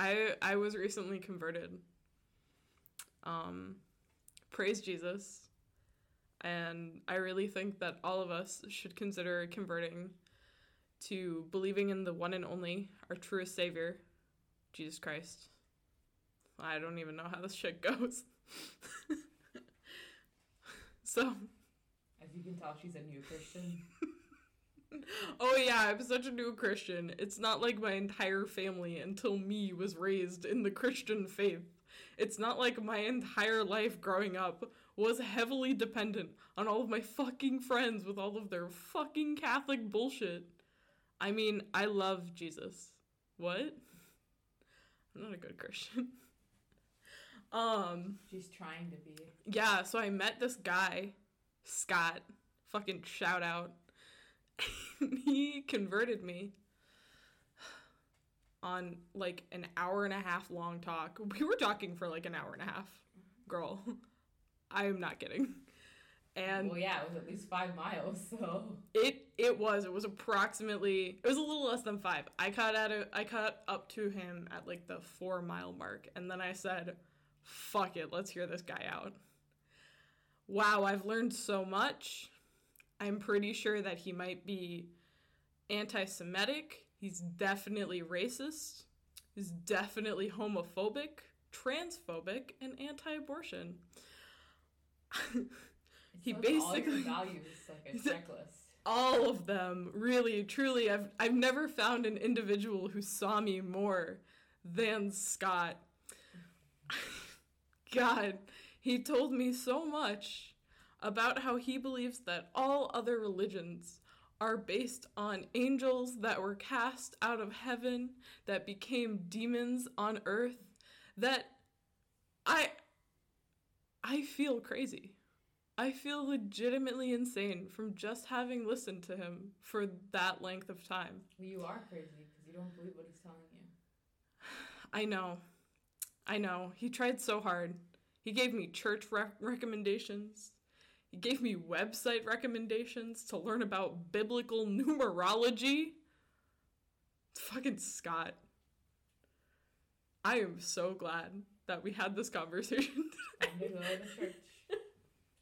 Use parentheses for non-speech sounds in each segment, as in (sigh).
I I was recently converted. Um, praise Jesus. And I really think that all of us should consider converting to believing in the one and only, our truest Savior, Jesus Christ. I don't even know how this shit goes. (laughs) so. As you can tell, she's a new Christian. (laughs) (laughs) oh, yeah, I'm such a new Christian. It's not like my entire family until me was raised in the Christian faith. It's not like my entire life growing up was heavily dependent on all of my fucking friends with all of their fucking Catholic bullshit. I mean, I love Jesus. What? I'm not a good Christian. (laughs) um She's trying to be. Yeah, so I met this guy, Scott, fucking shout out. (laughs) he converted me on like an hour and a half long talk. We were talking for like an hour and a half. Girl, I am not kidding. And well, yeah, it was at least five miles. So it it was it was approximately it was a little less than five. I caught at a, I caught up to him at like the four mile mark, and then I said, "Fuck it, let's hear this guy out." Wow, I've learned so much. I'm pretty sure that he might be anti-Semitic He's definitely racist. He's definitely homophobic, transphobic, and anti-abortion. (laughs) he basically all values like a (laughs) checklist. All of them, really, truly. I've I've never found an individual who saw me more than Scott. (laughs) God, he told me so much about how he believes that all other religions are based on angels that were cast out of heaven that became demons on earth that I I feel crazy. I feel legitimately insane from just having listened to him for that length of time. Well, you are crazy because you don't believe what he's telling you. (sighs) I know. I know. He tried so hard. He gave me church re- recommendations. He gave me website recommendations to learn about biblical numerology. fucking Scott. I am so glad that we had this conversation (laughs) today.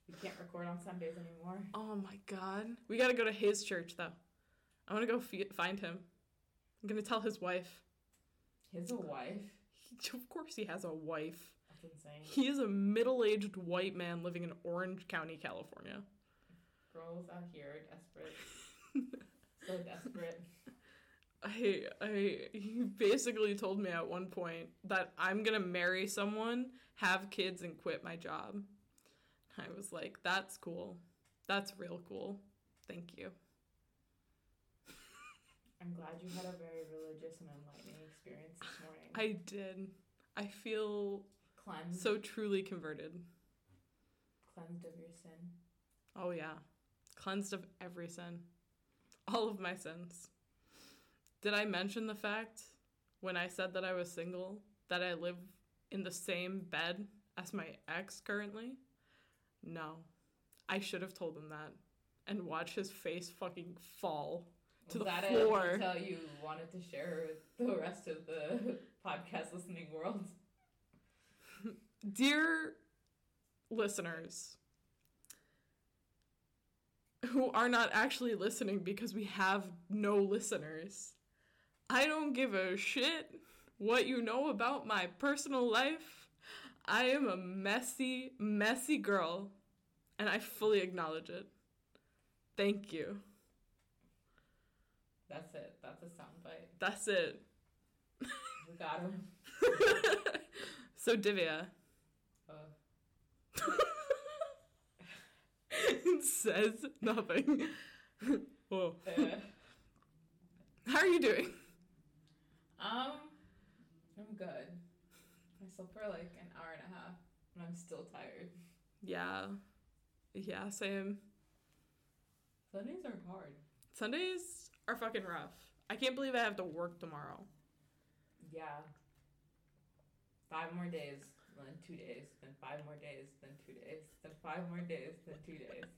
We can't record on Sundays anymore. Oh my god. We gotta go to his church though. I wanna go f- find him. I'm gonna tell his wife. His wife? He, of course he has a wife. That's insane. He is a middle-aged white man living in Orange County, California. Girls out here are desperate. (laughs) so desperate. I I he basically told me at one point that I'm gonna marry someone, have kids, and quit my job. I was like, that's cool. That's real cool. Thank you. I'm glad you had a very religious and enlightening experience this morning. I did. I feel cleansed. So truly converted. Cleansed of your sin. Oh, yeah. Cleansed of every sin. All of my sins. Did I mention the fact when I said that I was single that I live in the same bed as my ex currently? No. I should have told him that and watch his face fucking fall to was the that floor. That until you wanted to share with the rest of the (laughs) podcast listening world? Dear listeners who are not actually listening because we have no listeners, I don't give a shit what you know about my personal life. I am a messy, messy girl, and I fully acknowledge it. Thank you. That's it. That's a soundbite. That's it. We got him. (laughs) so, Divya. It says nothing. Whoa. Uh. How are you doing? Um, I'm good. I slept for like an hour and a half, and I'm still tired. Yeah. Yeah, same. Sundays are hard. Sundays are fucking rough. I can't believe I have to work tomorrow. Yeah. Five more days then two days, then five more days, then two days, then five more days, then two days. (laughs)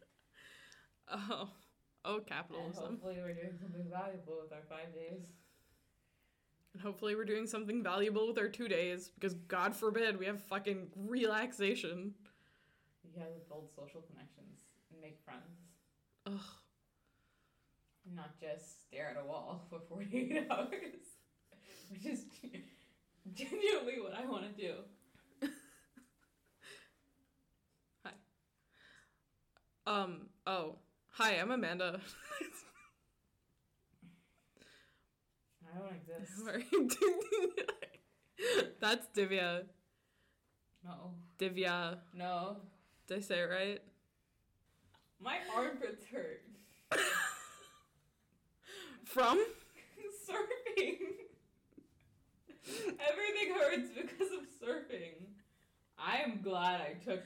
Oh, oh, capitalism. And hopefully, we're doing something valuable with our five days. And hopefully we're doing something valuable with our two days because God forbid we have fucking relaxation. You gotta build social connections and make friends, Ugh. and not just stare at a wall (laughs) for 48 (laughs) hours, which is genuinely what I want to do. Um, oh. Hi, I'm Amanda. (laughs) I don't exist. (laughs) (laughs) That's Divya. No. Divya. No. Did I say it right? My armpits hurt. From? surfing. Everything hurts because of surfing. I am glad I took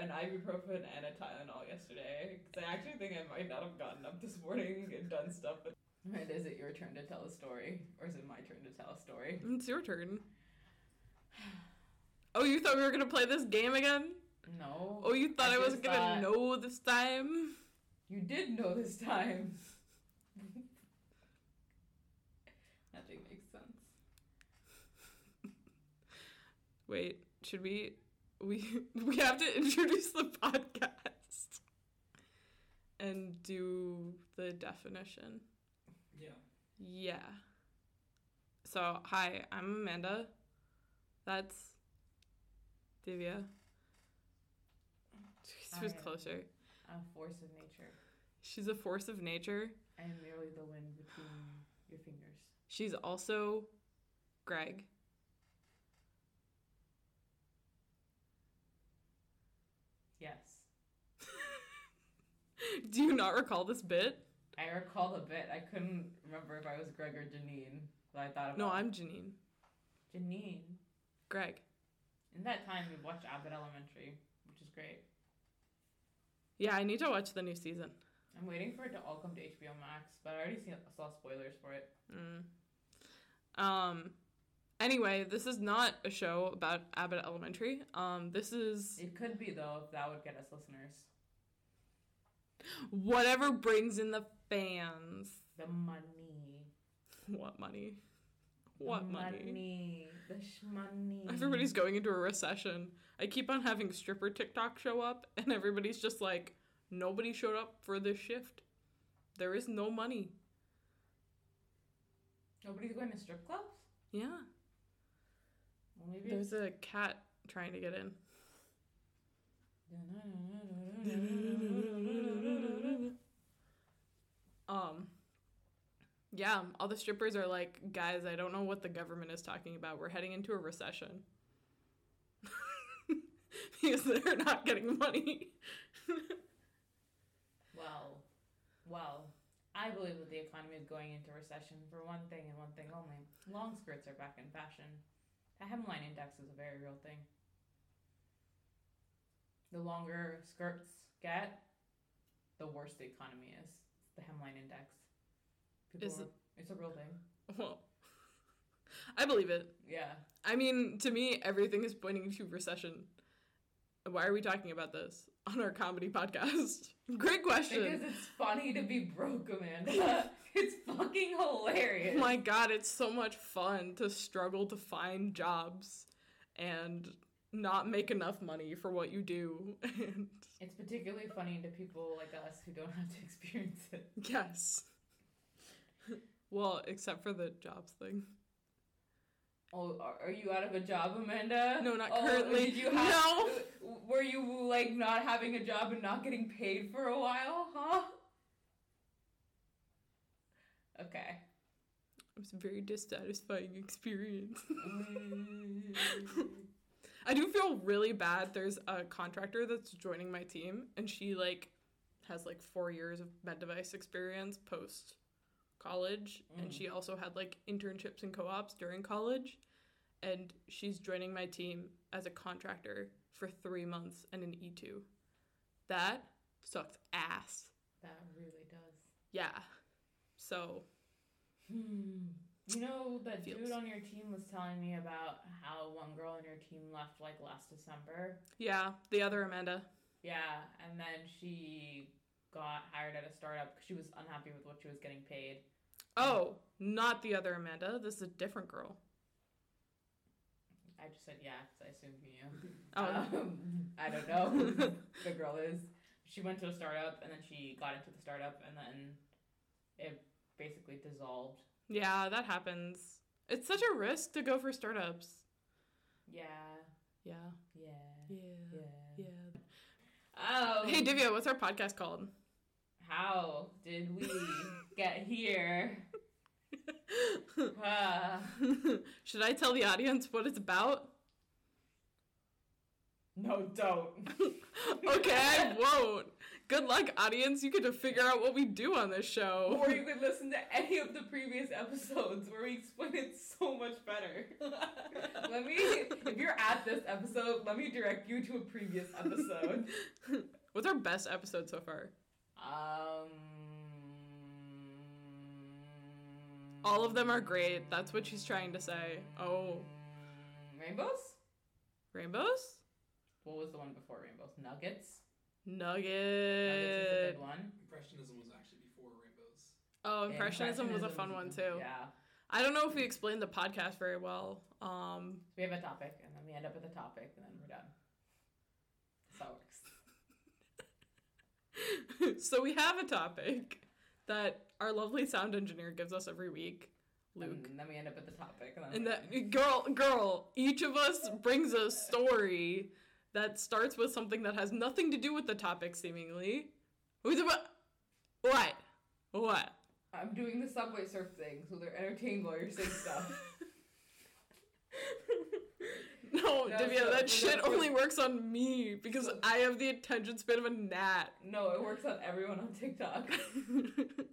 an ibuprofen and a Tylenol yesterday because I actually think I might not have gotten up this morning and done stuff. But and is it your turn to tell a story, or is it my turn to tell a story? It's your turn. Oh, you thought we were gonna play this game again? No. Oh, you thought I, I wasn't just gonna thought- know this time? You did know this time. (laughs) Nothing makes sense. Wait, should we? We (laughs) we have to introduce the podcast and do the definition. Yeah. Yeah. So, hi, I'm Amanda. That's Divya. She was I am- closer. A force of nature. She's a force of nature. I am merely the wind between your fingers. She's also Greg. Yes. (laughs) Do you not recall this bit? I recall a bit. I couldn't remember if I was Greg or Janine. But I thought about No, I'm Janine. Janine. Greg. In that time, we watched Abbott Elementary, which is great. Yeah, I need to watch the new season. I'm waiting for it to all come to HBO Max, but I already see, saw spoilers for it. Mm. Um. Anyway, this is not a show about Abbott Elementary. Um, this is It could be though, if that would get us listeners. Whatever brings in the fans. The money. What money? What the money? money. The shmoney. Everybody's going into a recession. I keep on having stripper TikTok show up, and everybody's just like, nobody showed up for this shift. There is no money. Nobody's going to strip clubs. Yeah. Well, maybe There's a cat trying to get in. (laughs) Um, yeah, all the strippers are like, guys, I don't know what the government is talking about. We're heading into a recession. (laughs) because they're not getting money. Well, well, I believe that the economy is going into recession for one thing and one thing only. Long skirts are back in fashion. The hemline index is a very real thing. The longer skirts get, the worse the economy is. The hemline index. People Is it- it's a real thing. well, I believe it. Yeah. I mean, to me, everything is pointing to recession. Why are we talking about this on our comedy podcast? (laughs) Great question. Because it's funny to be broke, Amanda. (laughs) it's fucking hilarious. Oh my god, it's so much fun to struggle to find jobs and not make enough money for what you do. (laughs) And It's particularly funny to people like us who don't have to experience it. yes. well, except for the jobs thing. Oh, are- you out of a job, Amanda? No, not Oh, currently. Did you have, No. Uh, were you like not having a job and not getting paid for a while, huh? Okay. It was a very dissatisfying experience. Mm. (laughs) I do feel really bad. There's a contractor that's joining my team, and she like has like four years of med device experience post college, and Mm. she also had like internships and co-ops during college, and she's joining my team as a contractor for three months and an E two. That sucks ass. that really does. Yeah. So Hmm. You know that Feels. dude on your team was telling me about how one girl on your team left like last December. yeah, the other Amanda. Yeah, and then she got hired at a startup because she was unhappy with what she was getting paid. Oh, not the other Amanda. This is a different girl. I just said yeah because I assumed you. Oh. (laughs) Um, I don't know who (laughs) the girl is. She went to a startup and then she got into the startup and then it basically dissolved. Yeah, that happens. It's such a risk to go for startups. Yeah, Yeah. yeah, Yeah. yeah. Yeah. Oh, Hey Divya, what's our podcast called? how did we get here? (laughs) Ah. Should I tell the audience what it's about? no, don't. (laughs) okay, I won't. Good luck, audience. You get to figure out what we do on this show. Or you could listen to any of the previous episodes where we explain it so much better. (laughs) let me, if you're at this episode, let me direct you to a previous episode. (laughs) What's our best episode so far? Um, All of them are great. That's what she's trying to say. Oh, rainbows. rainbows? What was the one before rainbows? Nuggets. Nugget. Nuggets is a good one. Impressionism was actually before Rainbows. Oh, impressionism was a fun one too. Yeah. I don't know if we explained the podcast very well. Um, we have a topic, and then we end up with a topic, and then we're done. That's how it works. so we have a topic that our lovely sound engineer gives us every week, Luke. And then we end up with the topic, and then And that girl, girl, each of us brings a story that starts with something that has nothing to do with the topic, seemingly. Who's about what? What? I'm doing the subway surf thing, so they're entertained while you're saying stuff. (laughs) No, No, Divya, so- that shit only works on me because So- I have the attention span of a gnat. no, it works on everyone on TikTok. (laughs)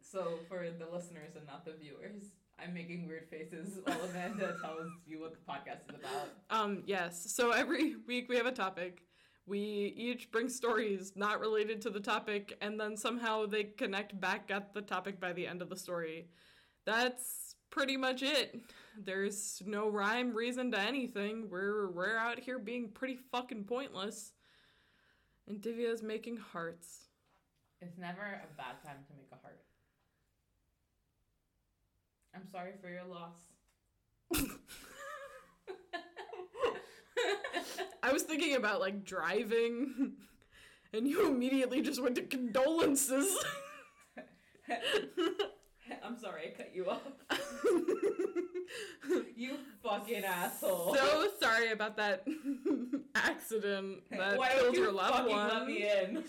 So for the listeners and not the viewers, I'm making weird faces while Amanda (laughs) tells you what the podcast is about. um, yes. So every (laughs) week we have a topic. We each bring stories not related to the topic, and then somehow they connect back at the topic by the end of the story. That's pretty much it. There's no rhyme, reason to anything. We're we're out here being pretty fucking pointless. And Divya's making hearts. It's never a bad time to make a heart. I'm sorry for your loss. I was thinking about like driving, and you immediately just went to condolences. I'm sorry, I cut you off. You fucking asshole. so sorry about that accident that Why killed your loved one. let me in?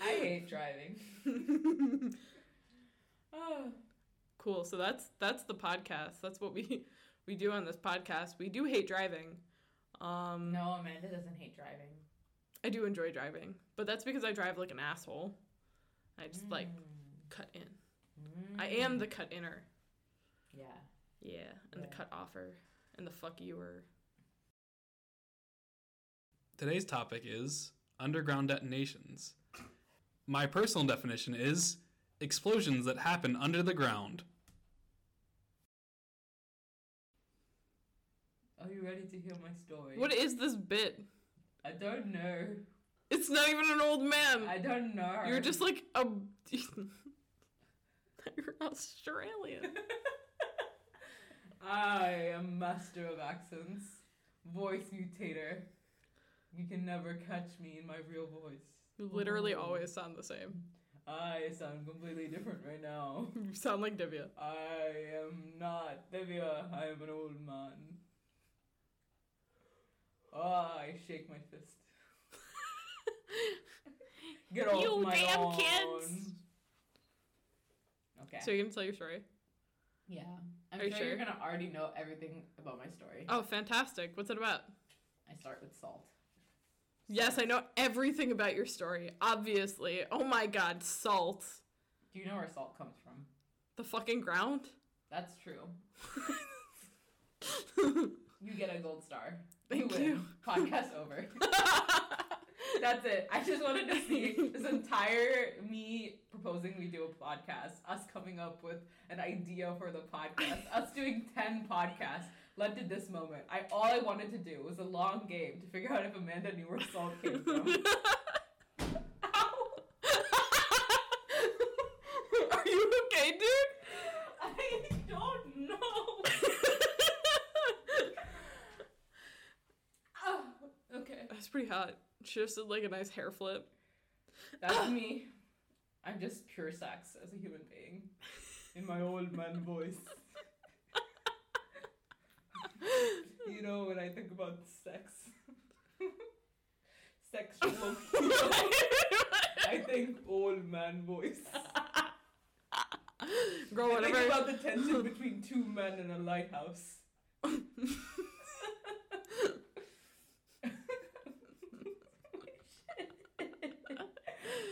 I hate driving. (laughs) (sighs) Cool. So that's that's the podcast. That's what we (laughs) we do on this podcast. We do hate driving. Um, no, Amanda doesn't hate driving. I do enjoy driving, but that's because I drive like an asshole. I just like Mm. cut in. Mm. I am the cut inner. Yeah. Yeah, and the Yeah. cut offer, and the fuck youer. Today's topic is underground detonations. My personal definition is explosions that happen under the ground. Are you ready to hear my story? What is this bit? I don't know. It's not even an old man. I don't know. You're just like a. (laughs) You're Australian. (laughs) I am master of accents, voice mutator. You can never catch me in my real voice. You literally Ooh. always sound the same. I sound completely different right now. (laughs) You sound like Divya. I am not Divya. I am an old man. Ah, I shake my fist. (laughs) Get off You my damn lawn. kids. Okay. So you're gonna tell your story? yeah. I'm Are you sure, you're gonna already know everything about my story. Oh, fantastic! What's it about? I start with salt. Yes, I know everything about your story. Obviously. Oh my God, salt. Do you know where salt comes from? The fucking ground. That's true. (laughs) You get a gold star. Thank win. you. Podcast over. (laughs) That's it. I just wanted to see this entire me proposing we do a podcast, us coming up with an idea for the podcast, us doing 10 podcasts led to this moment. I all I wanted to do was a long game to figure out if Amanda knew where salt came (laughs) from. Are you okay, dude? I don't know. oh, (laughs) okay. That's pretty hot. She just did like a nice hair flip. That's me. I'm just pure sex as a human being (laughs) in my old man voice. (laughs) you know, when I think about sex. (laughs) Sexual. (laughs) I think old man voice. Girl, I think about the tension between two men in a lighthouse.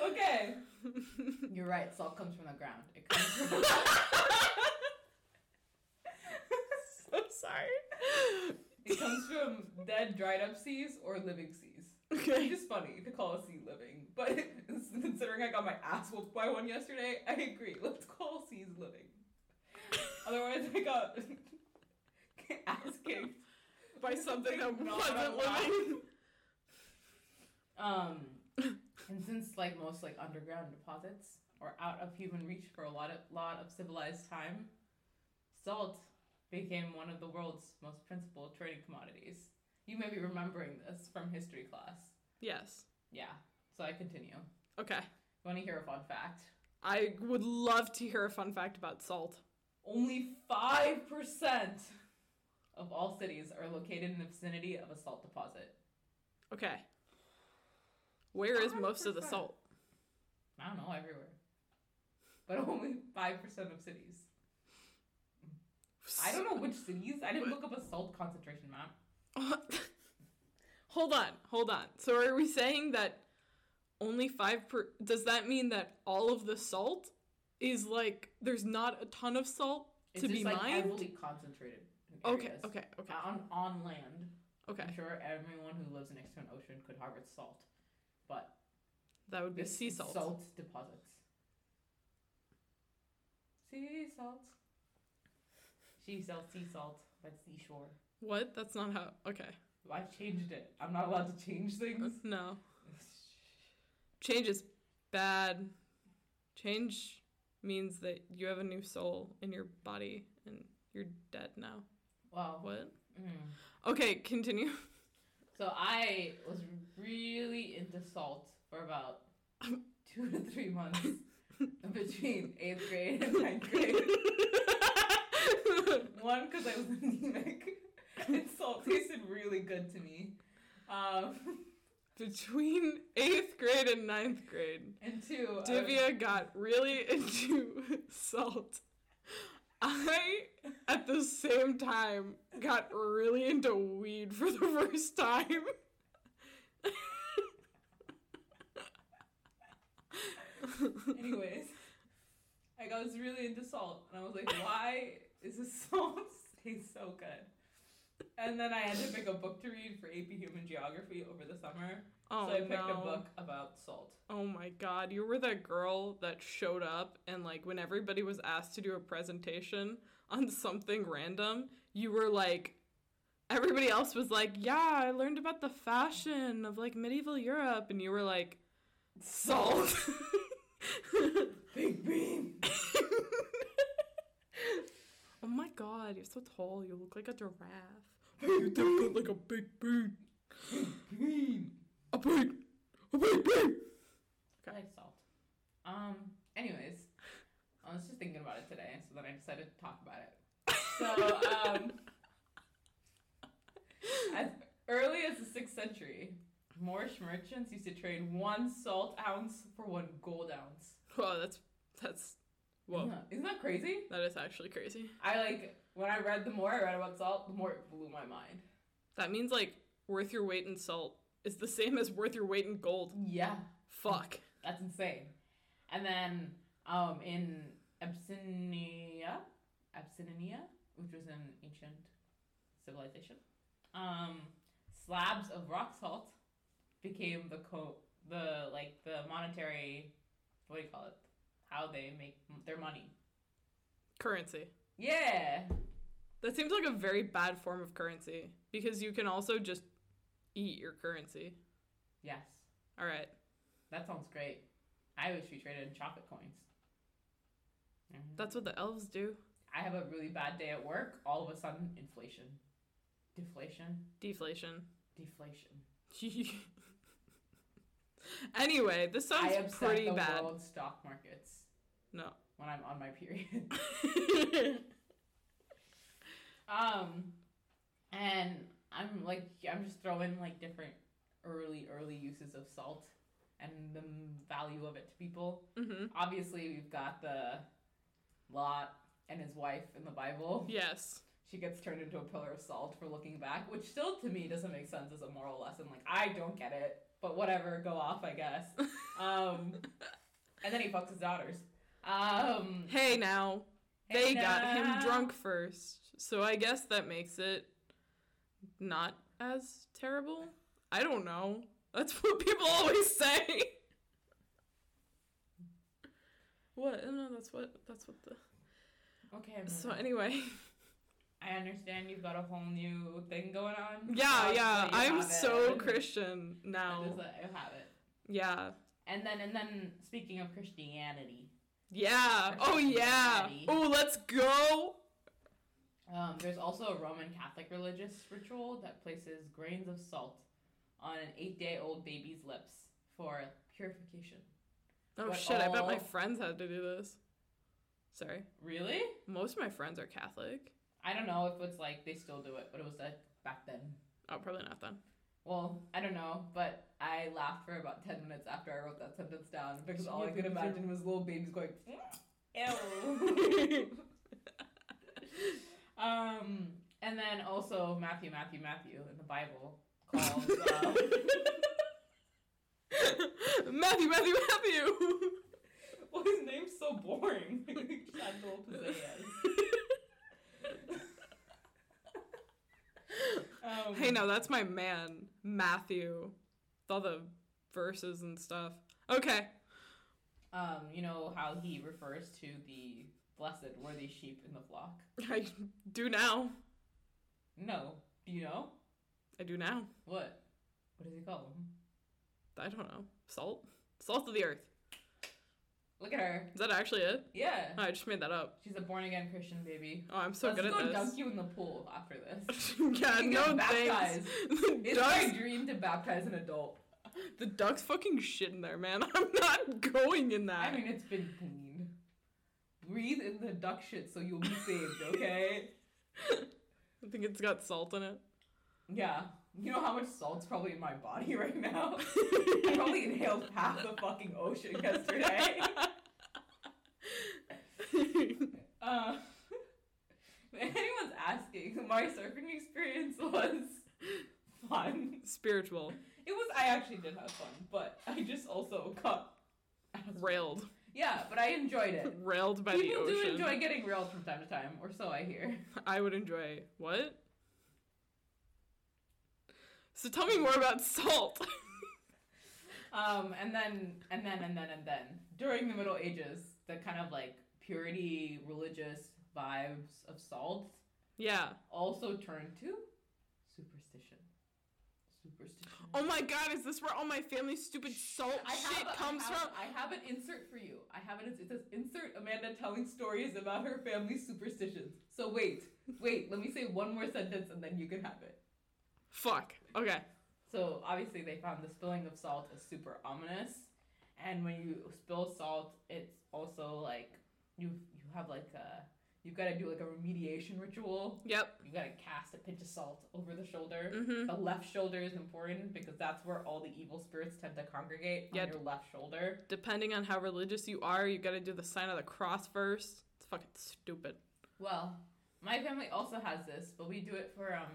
okay. You're right. Salt comes from the ground. It comes from. so sorry. It comes from dead, dried up seas or living seas. Okay. It's just funny to call a sea living, but (laughs) considering I got my ass whooped by one yesterday, I agree. Let's call seas living. Otherwise, I got (laughs) ass kicked. By something that wasn't living. Um, and since like most like underground deposits are out of human reach for a lot of lot of civilized time, salt became one of the world's most principal trading commodities. You may be remembering this from history class. Yes. Yeah. So I continue. Okay. Want to hear a fun fact? I would love to hear a fun fact about salt. Only five percent of all cities are located in the vicinity of a salt deposit. Okay. Where is most of the salt? I don't know everywhere, but (laughs) only five percent of cities. I don't know which cities. I didn't look up a salt concentration map. (laughs) hold on, hold on. So are we saying that only five per? Does that mean that all of the salt is like there's not a ton of salt It's to just be like mined? heavily concentrated. Okay, okay, okay, On on land, okay. I'm sure everyone who lives next to an ocean could harvest salt, but That would be sea salt. Salt deposits. Sea salt. She sells sea salt by the seashore. What? That's not how. Okay. I changed it. I'm not allowed to change things. No. (sighs) Change is bad. Change means that you have a new soul in your body and you're dead now. Wow. What? Mm. Okay, continue. (laughs) So I was really into salt for about (laughs) two to three months (laughs) between eighth grade and ninth grade. (laughs) One, because I was (laughs) anemic, and salt tasted really good to me. Um, (laughs) Between eighth grade and ninth grade, and two, was- Divya got really into salt. I, at the same time, got really into weed for the first time. anyways, like I was really into salt, and I was like, why is this salt (laughs) taste so good? And then I had to pick a book to read for AP Human Geography over the summer. Oh so I picked no. a book about salt. Oh my god, you were that girl that showed up and like when everybody was asked to do a presentation on (laughs) something random, you were like everybody else was like, "Yeah, I learned about the fashion of like medieval Europe." And you were like, "Salt." (laughs) Big bean. Oh my god, you're so tall. You look like a giraffe. You do look like a big bean. Bean. A big a big bean. I like salt. Um. Anyways, I was just thinking about it today, so then I decided to talk about it. So, (laughs) um, as early as the sixth century, Moorish merchants used to trade one salt ounce for one gold ounce. Whoa, that's that's whoa. Isn't that, isn't that crazy? That is actually crazy. I like when I read the more I read about salt, the more it blew my mind. That means like worth your weight in salt is the same as worth your weight in gold. Yeah, Fuck. that's insane. And then um, in Abyssinia, Abyssinia, which was an ancient civilization, um, slabs of rock salt became the co the like the monetary what do you call it? How they make their money. Currency. Yeah. That seems like a very bad form of currency because you can also just eat your currency. Yes. All right. That sounds great. I wish we traded in chocolate coins. Mhm. That's what the elves do. I have a really bad day at work. All of a sudden, inflation, deflation, Deflation. deflation. (laughs) (laughs) anyway, this sounds I upset pretty the bad. world stock markets No. when I'm on my period. (laughs) um, and I'm like, I'm just throwing like different early, early uses of salt and the value of it to people. hmm Obviously, we've got the Lot and his wife in the Bible. Yes. She gets turned into a pillar of salt for looking back, which still to me doesn't make sense as a moral lesson. Like, I don't get it, but whatever, go off, I guess. (laughs) Um, and then he fucks his daughters. Um, Hey now, Hey they got him drunk first, so I guess that makes it not as terrible. I don't know. That's (laughs) what people always say. What? No, that's what. That's what the. okay, I'm So anyway, I understand you've got a whole new thing going on. yeah, Uh, yeah. I'm have it. so Christian now. just let you have it. Yeah. And then, and then, speaking of Christianity, Yeah. Oh yeah. Oh, let's go. Um, there's also a Roman Catholic religious ritual that places grains of salt on an eight day old baby's lips for purification. Oh What shit! I bet my friends had to do this. Sorry. Really? Most of my friends are Catholic. I don't know if it's like they still do it, but it was like back then. Oh, probably not then. Well, I don't know, but I laughed for about 10 minutes after I wrote that sentence down because all I could imagine was little babies going, ew. (laughs) um, and then also Matthew, Matthew, Matthew in the Bible called. Uh, (laughs) Matthew, Matthew, Matthew. (laughs) well, his name's so boring. Shandol Pizzayas. Um, hey, no, that's my man, Matthew. With all the verses and stuff. Okay. Um, you know how he refers to the blessed worthy sheep in the flock? I do now. No. Do you know? I do now. What? What does he call them? I don't know. Salt? Salt of the earth. Look at her. Is that actually it? Yeah. Oh, I just made that up. She's a born again Christian baby. Oh, I'm so Let's good go at dunk you in the pool after this. (laughs) yeah, no thanks. (laughs) It's ducks, my dream to baptize an adult. the ducks fucking shit in there, man. (laughs) I'm not going in that. I mean, it's been cleaned. Breathe in the duck shit so you'll be saved, okay? I think it's got salt in it. Yeah. You know how much salt's probably in my body (laughs) right now? I probably inhaled half the fucking ocean (laughs) yesterday. Uh, if anyone's asking, my surfing experience was fun. Spiritual. It was. I actually did have fun, but I just also got Railed. Yeah, but I enjoyed it. (laughs) Railed by People the do enjoy getting railed from time to time, or so I hear. I would enjoy what? So tell me more about salt. (laughs) Um, and then and then and then and then during the Middle Ages, the kind of like purity, religious vibes of salt yeah. also turned to superstition. Superstition. Oh my god, is this where all my family's stupid salt I shit a- I comes have- from? I have an insert for you. I have an. It says insert Amanda telling stories about her family's superstitions. So wait, wait. let me say one more sentence and then you can have it. Fuck. Okay. So obviously they found the spilling of salt is super ominous, and when you spill salt, it's also like you you have like a you've got to do like a remediation ritual. Yep. You got to cast a pinch of salt over the shoulder. Mm-hmm. The left shoulder is important because that's where all the evil spirits tend to congregate Yeah. on your left shoulder. Depending on how religious you are, you gotta do the sign of the cross first. It's fucking stupid. Well, my family also has this, but we do it for um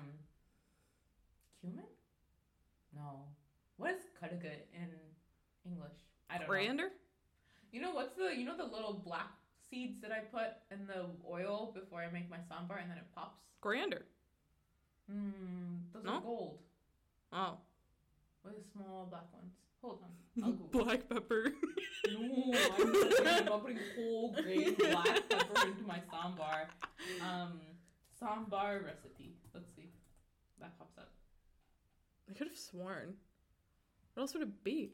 cumin? No. What is kaduga in English? I don't know. Coriander? You know what's the you know the little black seeds that I put in the oil before I make my sambar and then it pops? Coriander. Hmm, those No? are gold. Oh. What are the small black ones? Hold on. (laughs) I'll Google. Black pepper. no, I'm not putting, I'm putting whole grain black pepper into my sambar. Um, sambar recipe. Let's see. That pops up. I could have sworn. What else would it be?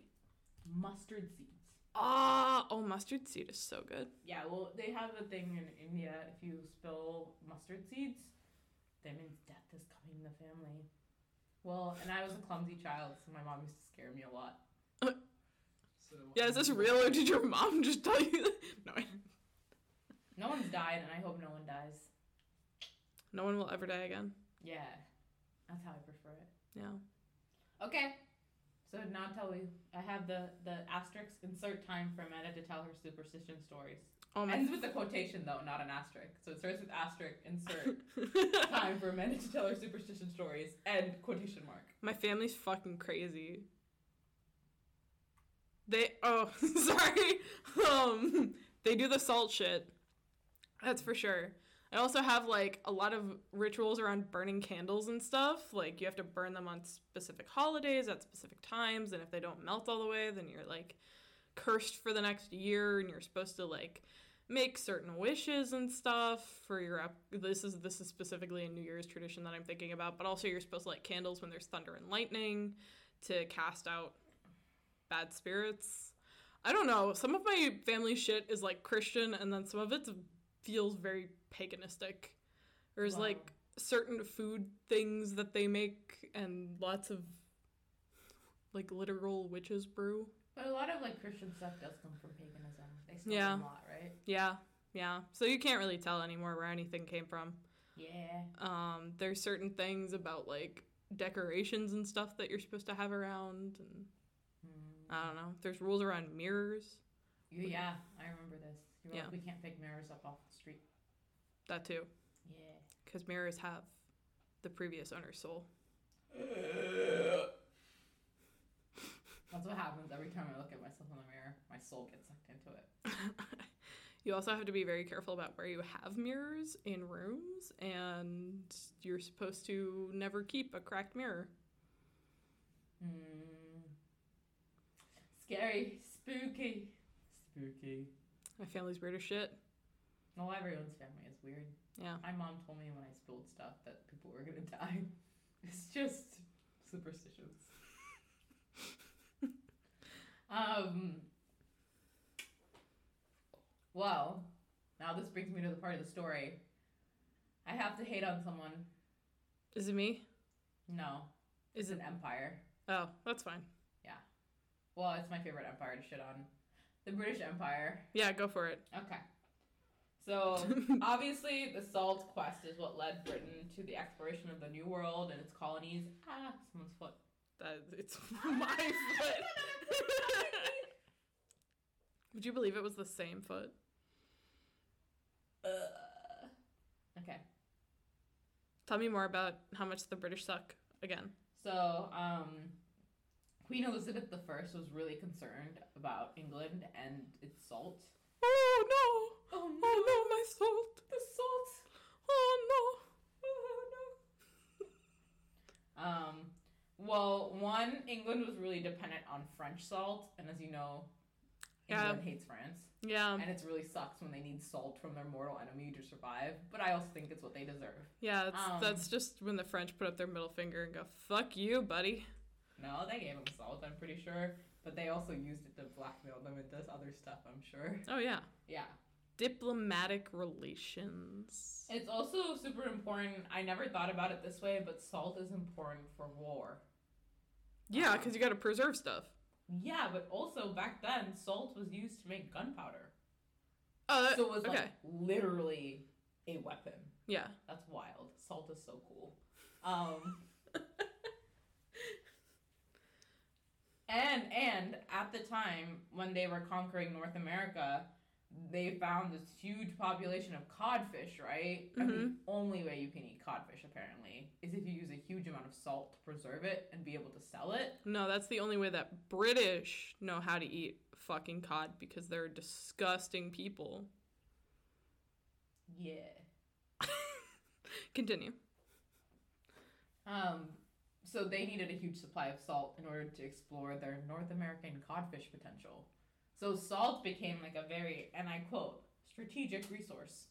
Mustard seeds. Ah, oh, mustard seed is so good. Yeah, well, they have a thing in India. If you spill mustard seeds, that means death is coming in the family. Well, and I was a clumsy child, so my mom used to scare me a lot. (laughs) Yeah, is this real or did your mom just tell you? that? (laughs) No, I- No one's died, and I hope no one dies. no one will ever die again. Yeah, that's how I prefer it. Yeah. Okay. So now tell me, I have the the asterisk insert time for Amanda to tell her superstition stories. Oh my. Ends with a quotation though, not an asterisk. So it starts with asterisk insert (laughs) time for Amanda to tell her superstition stories and quotation mark. My family's fucking crazy. They oh (laughs) sorry. (laughs) Um they do the salt shit. That's for sure. I also have like a lot of rituals around burning candles and stuff. Like you have to burn them on specific holidays at specific times and if they don't melt all the way, then you're like cursed for the next year and you're supposed to like make certain wishes and stuff for your up this is this is specifically a new year's tradition that i'm thinking about but also you're supposed to light candles when there's thunder and lightning to cast out bad spirits i don't know some of my family shit is like christian and then some of it feels very paganistic there's Wow. like certain food things that they make and lots of like literal witches brew But a lot of like Christian stuff does come from paganism. They stole Yeah. a lot, right? yeah yeah so you can't really tell anymore where anything came from Yeah. Um, there's certain things about like decorations and stuff that you're supposed to have around, and Hmm. I don't know. There's rules around mirrors, Yeah, I remember this. You're Yeah. like, we can't pick mirrors up off. That too, Yeah. because mirrors have the previous owner's soul. (laughs) That's what happens every time I look at myself in the mirror. My soul gets sucked into it. (laughs) you also have to be very careful about where you have mirrors in rooms, and you're supposed to never keep a cracked mirror. Mm. Scary. Spooky. Spooky. My family's weird as shit. Well, everyone's family is weird. Yeah. My mom told me when I spilled stuff that people were gonna (laughs) die. It's just superstitions. um. Well, now this brings me to the part of the story. I have to hate on someone. Is it me? No, Is it? an empire. Oh, that's fine. Yeah. Well, it's my favorite empire to shit on. The British Empire. Yeah, go for it. Okay. So (laughs) obviously, the Salt Quest is what led Britain to the exploration of the New World and its colonies. Ah, someone's foot. That it's (laughs) my foot. (laughs) Would you believe it was the same foot? Uh, okay. Tell me more about how much the British suck again. So, um, Queen Elizabeth I was really concerned about England and its salt. Oh no! Oh Oh no, my salt! the salt! Oh no. Oh no! Um, well, one, England was really dependent on French salt, and as you know, Yeah. England hates France. Yeah, And it really sucks when they need salt from their mortal enemy to survive, but I also think it's what they deserve. yeah. That's Um, that's just when the French put up their middle finger and go, "Fuck you, buddy." No, they gave them salt, I'm pretty sure, but they also used it to blackmail them into other stuff, I'm sure. Oh yeah. Yeah. Diplomatic relations. It's also super important. I never thought about it this way, but salt is important for war. Yeah, because you got to preserve stuff. Yeah, but also back then, salt was used to make gunpowder. Oh, that, So it was okay. like literally a weapon. yeah. That's wild. Salt is so cool. Um, (laughs) and and at the time when they were conquering North America, they found this huge population of codfish, right? And the only way you can eat codfish apparently is if you use a huge amount of salt to preserve it and be able to sell it. No, that's the only way that British know how to eat fucking cod because they're disgusting people. Yeah. (laughs) Continue. Um, so they needed a huge supply of salt in order to explore their North American codfish potential. So salt became like a very, and I quote, strategic resource.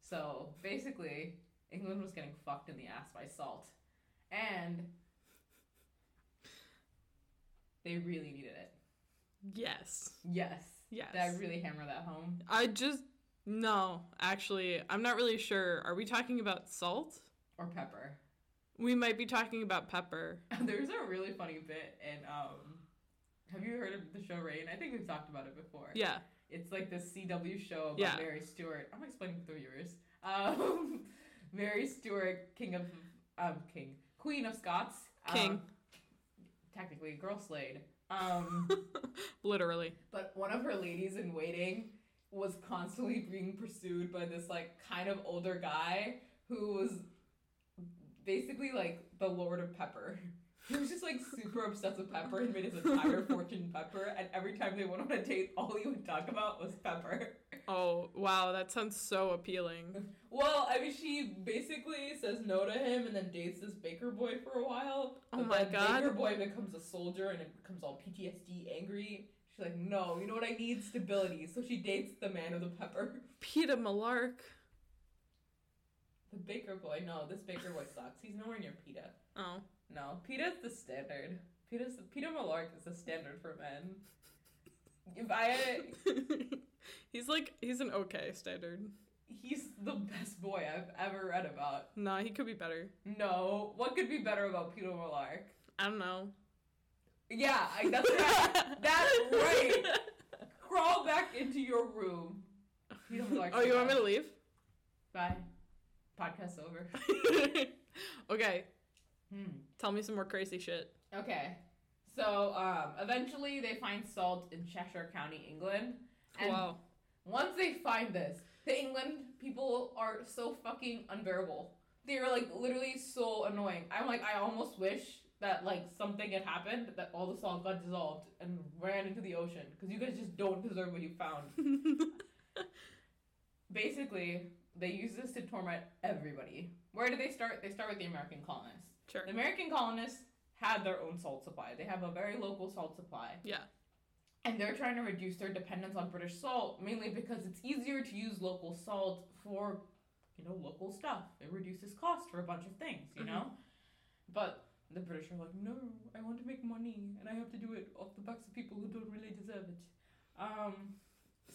So basically, England was getting fucked in the ass by salt. And they really needed it. Yes. Yes. Yes. Did I really hammer that home? I just no, actually, I'm not really sure. Are we talking about salt? Or pepper? We might be talking about Pepper. (laughs) There's a really funny bit in um have you heard of the show Reign? I think we've talked about it before. Yeah. It's like this CW show about Yeah. Mary Stewart. I'm explaining to the viewers. Um, (laughs) Mary Stewart, King of um King, Queen of Scots. King. Um, technically, Girl Slade. Um, (laughs) Literally. but one of her ladies in waiting was constantly being pursued by this like kind of older guy who was basically like the Lord of Pepper. He was just like super obsessed with Pepper and made his entire (laughs) fortune Pepper, and every time they went on a date, all he would talk about was Pepper. Oh, wow. That sounds so appealing. (laughs) Well, I mean, she basically says no to him and then dates this baker boy for a while. Oh my God. Baker boy becomes a soldier and it becomes all PTSD angry. She's like, no, you know what I need? Stability. So she dates the man of the pepper. Peeta Mellark. The baker boy. No, this baker boy sucks. He's nowhere near Peeta. Oh. No, Peeta's the standard. Peeta's Peeta Mellark is the standard for men. If I, (laughs) he's like, he's an okay standard. he's the best boy I've ever read about. Nah, he could be better. No, what could be better about Peeta Mellark? I don't know. Yeah, I, that's right. (laughs) That's right. Crawl back into your room. Peter oh, you want me to leave? Bye. Podcast over. (laughs) okay, Hmm. Tell me some more crazy shit. Okay. So, um, eventually they find salt in Cheshire County, England. And wow. once they find this, the England people are so fucking unbearable. They're like literally so annoying. I'm like, I almost wish that like something had happened that all the salt got dissolved and ran into the ocean because you guys just don't deserve what you found. (laughs) Basically, they use this to torment everybody. Where do they start? They start with the American colonists. Sure. The American colonists had their own salt supply. They have a very local salt supply. Yeah. And they're trying to reduce their dependence on British salt, mainly because it's easier to use local salt for, you know, local stuff. It reduces cost for a bunch of things, you know? But the British are like, no, I want to make money, and I have to do it off the backs of people who don't really deserve it. Um,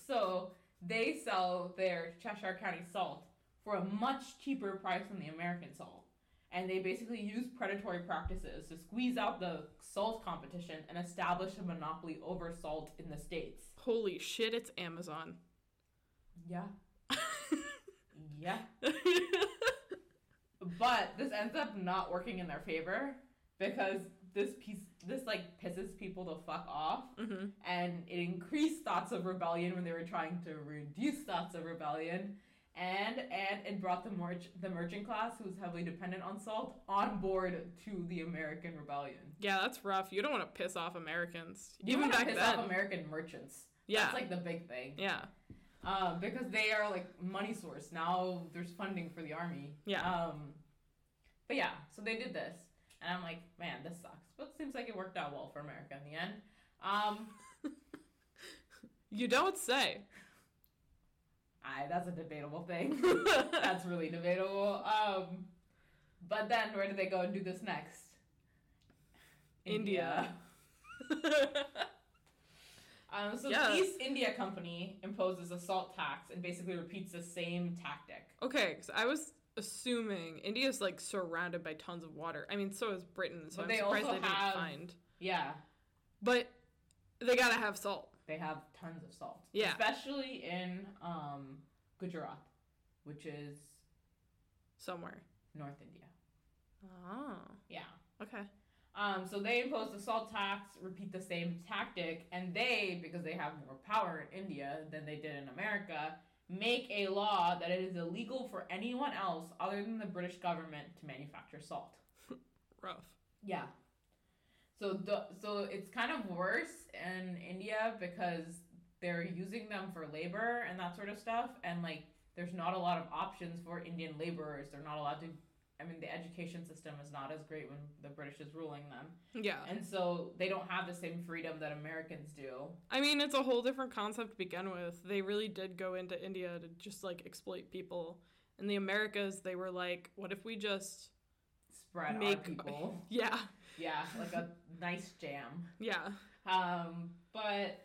so they sell their Cheshire County salt for a much cheaper price than the American salt. And they basically use predatory practices to squeeze out the salt competition and establish a monopoly over salt in the States. Holy shit, it's Amazon. Yeah. (laughs) Yeah. But this ends up not working in their favor because this piece this like pisses people the fuck off hmm and it increased thoughts of rebellion when they were trying to reduce thoughts of rebellion and and it brought the merch the merchant class who was heavily dependent on salt on board to the American rebellion. Yeah, that's rough. You don't want to piss off Americans. You Even back piss then. off American merchants. yeah. That's like the big thing. yeah. Um, because they are like money source. Now there's funding for the army. Yeah. Um, but yeah, so they did this, and I'm like, man, this sucks. But it seems like it worked out well for America in the end. Um, (laughs) You don't say. I that's a debatable thing. (laughs) that's really debatable. Um, but then where do they go and do this next? India. (laughs) Um, so Yeah. the East India Company imposes a salt tax and basically repeats the same tactic. okay, because I was assuming India's like surrounded by tons of water. I mean, so is Britain, so But I'm they surprised also they didn't have- find. Yeah, But they gotta have salt. They have tons of salt. Yeah. Especially in um, Gujarat, which is somewhere. North India. Oh, Yeah. okay. Um, so they impose the salt tax, repeat the same tactic, and they, because they have more power in India than they did in America, make a law that it is illegal for anyone else other than the British government to manufacture salt. (laughs) Rough. Yeah. So the, so it's kind of worse in India because they're using them for labor and that sort of stuff, and like there's not a lot of options for Indian laborers. They're not allowed to. I mean, the education system is not as great when the British is ruling them, Yeah. and so they don't have the same freedom that Americans do. I mean, it's a whole different concept to begin with. They really did go into India to just like exploit people. In the Americas, they were like, what if we just. Spread our Make- people. (laughs) Yeah. Yeah, like a nice jam. Yeah. Um, but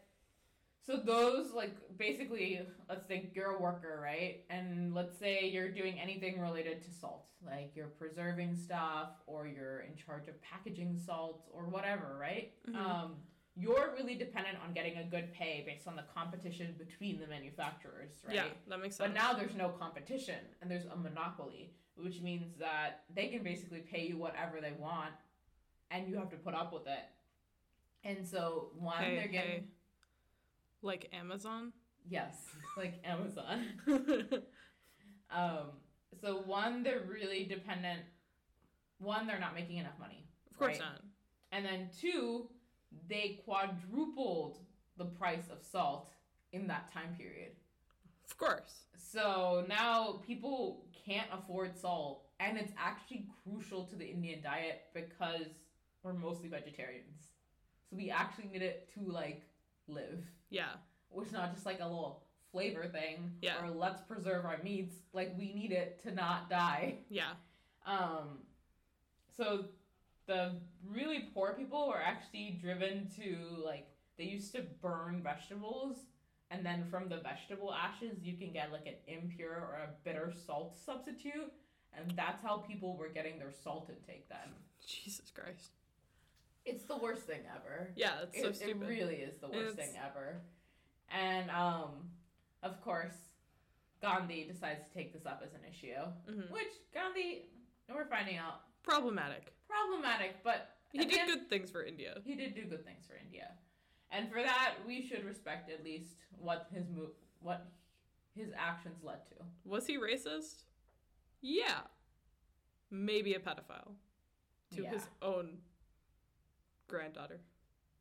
So those like basically, let's think you're a worker, right? And let's say you're doing anything related to salt, like you're preserving stuff or you're in charge of packaging salt or whatever, right? Mhm. Um, you're really dependent on getting a good pay based on the competition between the manufacturers, right? Yeah, that makes sense. But now there's no competition and there's a monopoly, which means that they can basically pay you whatever they want and you have to put up with it. And so one Hey, they're getting hey. like Amazon. yes, like (laughs) Amazon. (laughs) Um so one they're really dependent one they're not making enough money. Of course Right. not. And then two they quadrupled the price of salt in that time period. Of course. So now people can't afford salt, and it's actually crucial to the Indian diet because we're mostly vegetarians. So we actually need it to like live, Yeah. which is not just like a little flavor thing Yeah. or let's preserve our meats. Like we need it to not die. Yeah. Um, so the really poor people were actually driven to like they used to burn vegetables, and then from the vegetable ashes you can get like an impure or a bitter salt substitute, and that's how people were getting their salt intake then. Jesus Christ. It's the worst thing ever. Yeah, it's so it, it really is the worst It's- thing ever. And um, of course, Gandhi decides to take this up as an issue, Mhm. which Gandhi, we're finding out, Problematic. problematic, but He did end- good things for India. He did do good things for India, and for that we should respect at least what his mo- what his actions led to. Was he racist? Yeah. Maybe a pedophile to his own granddaughter.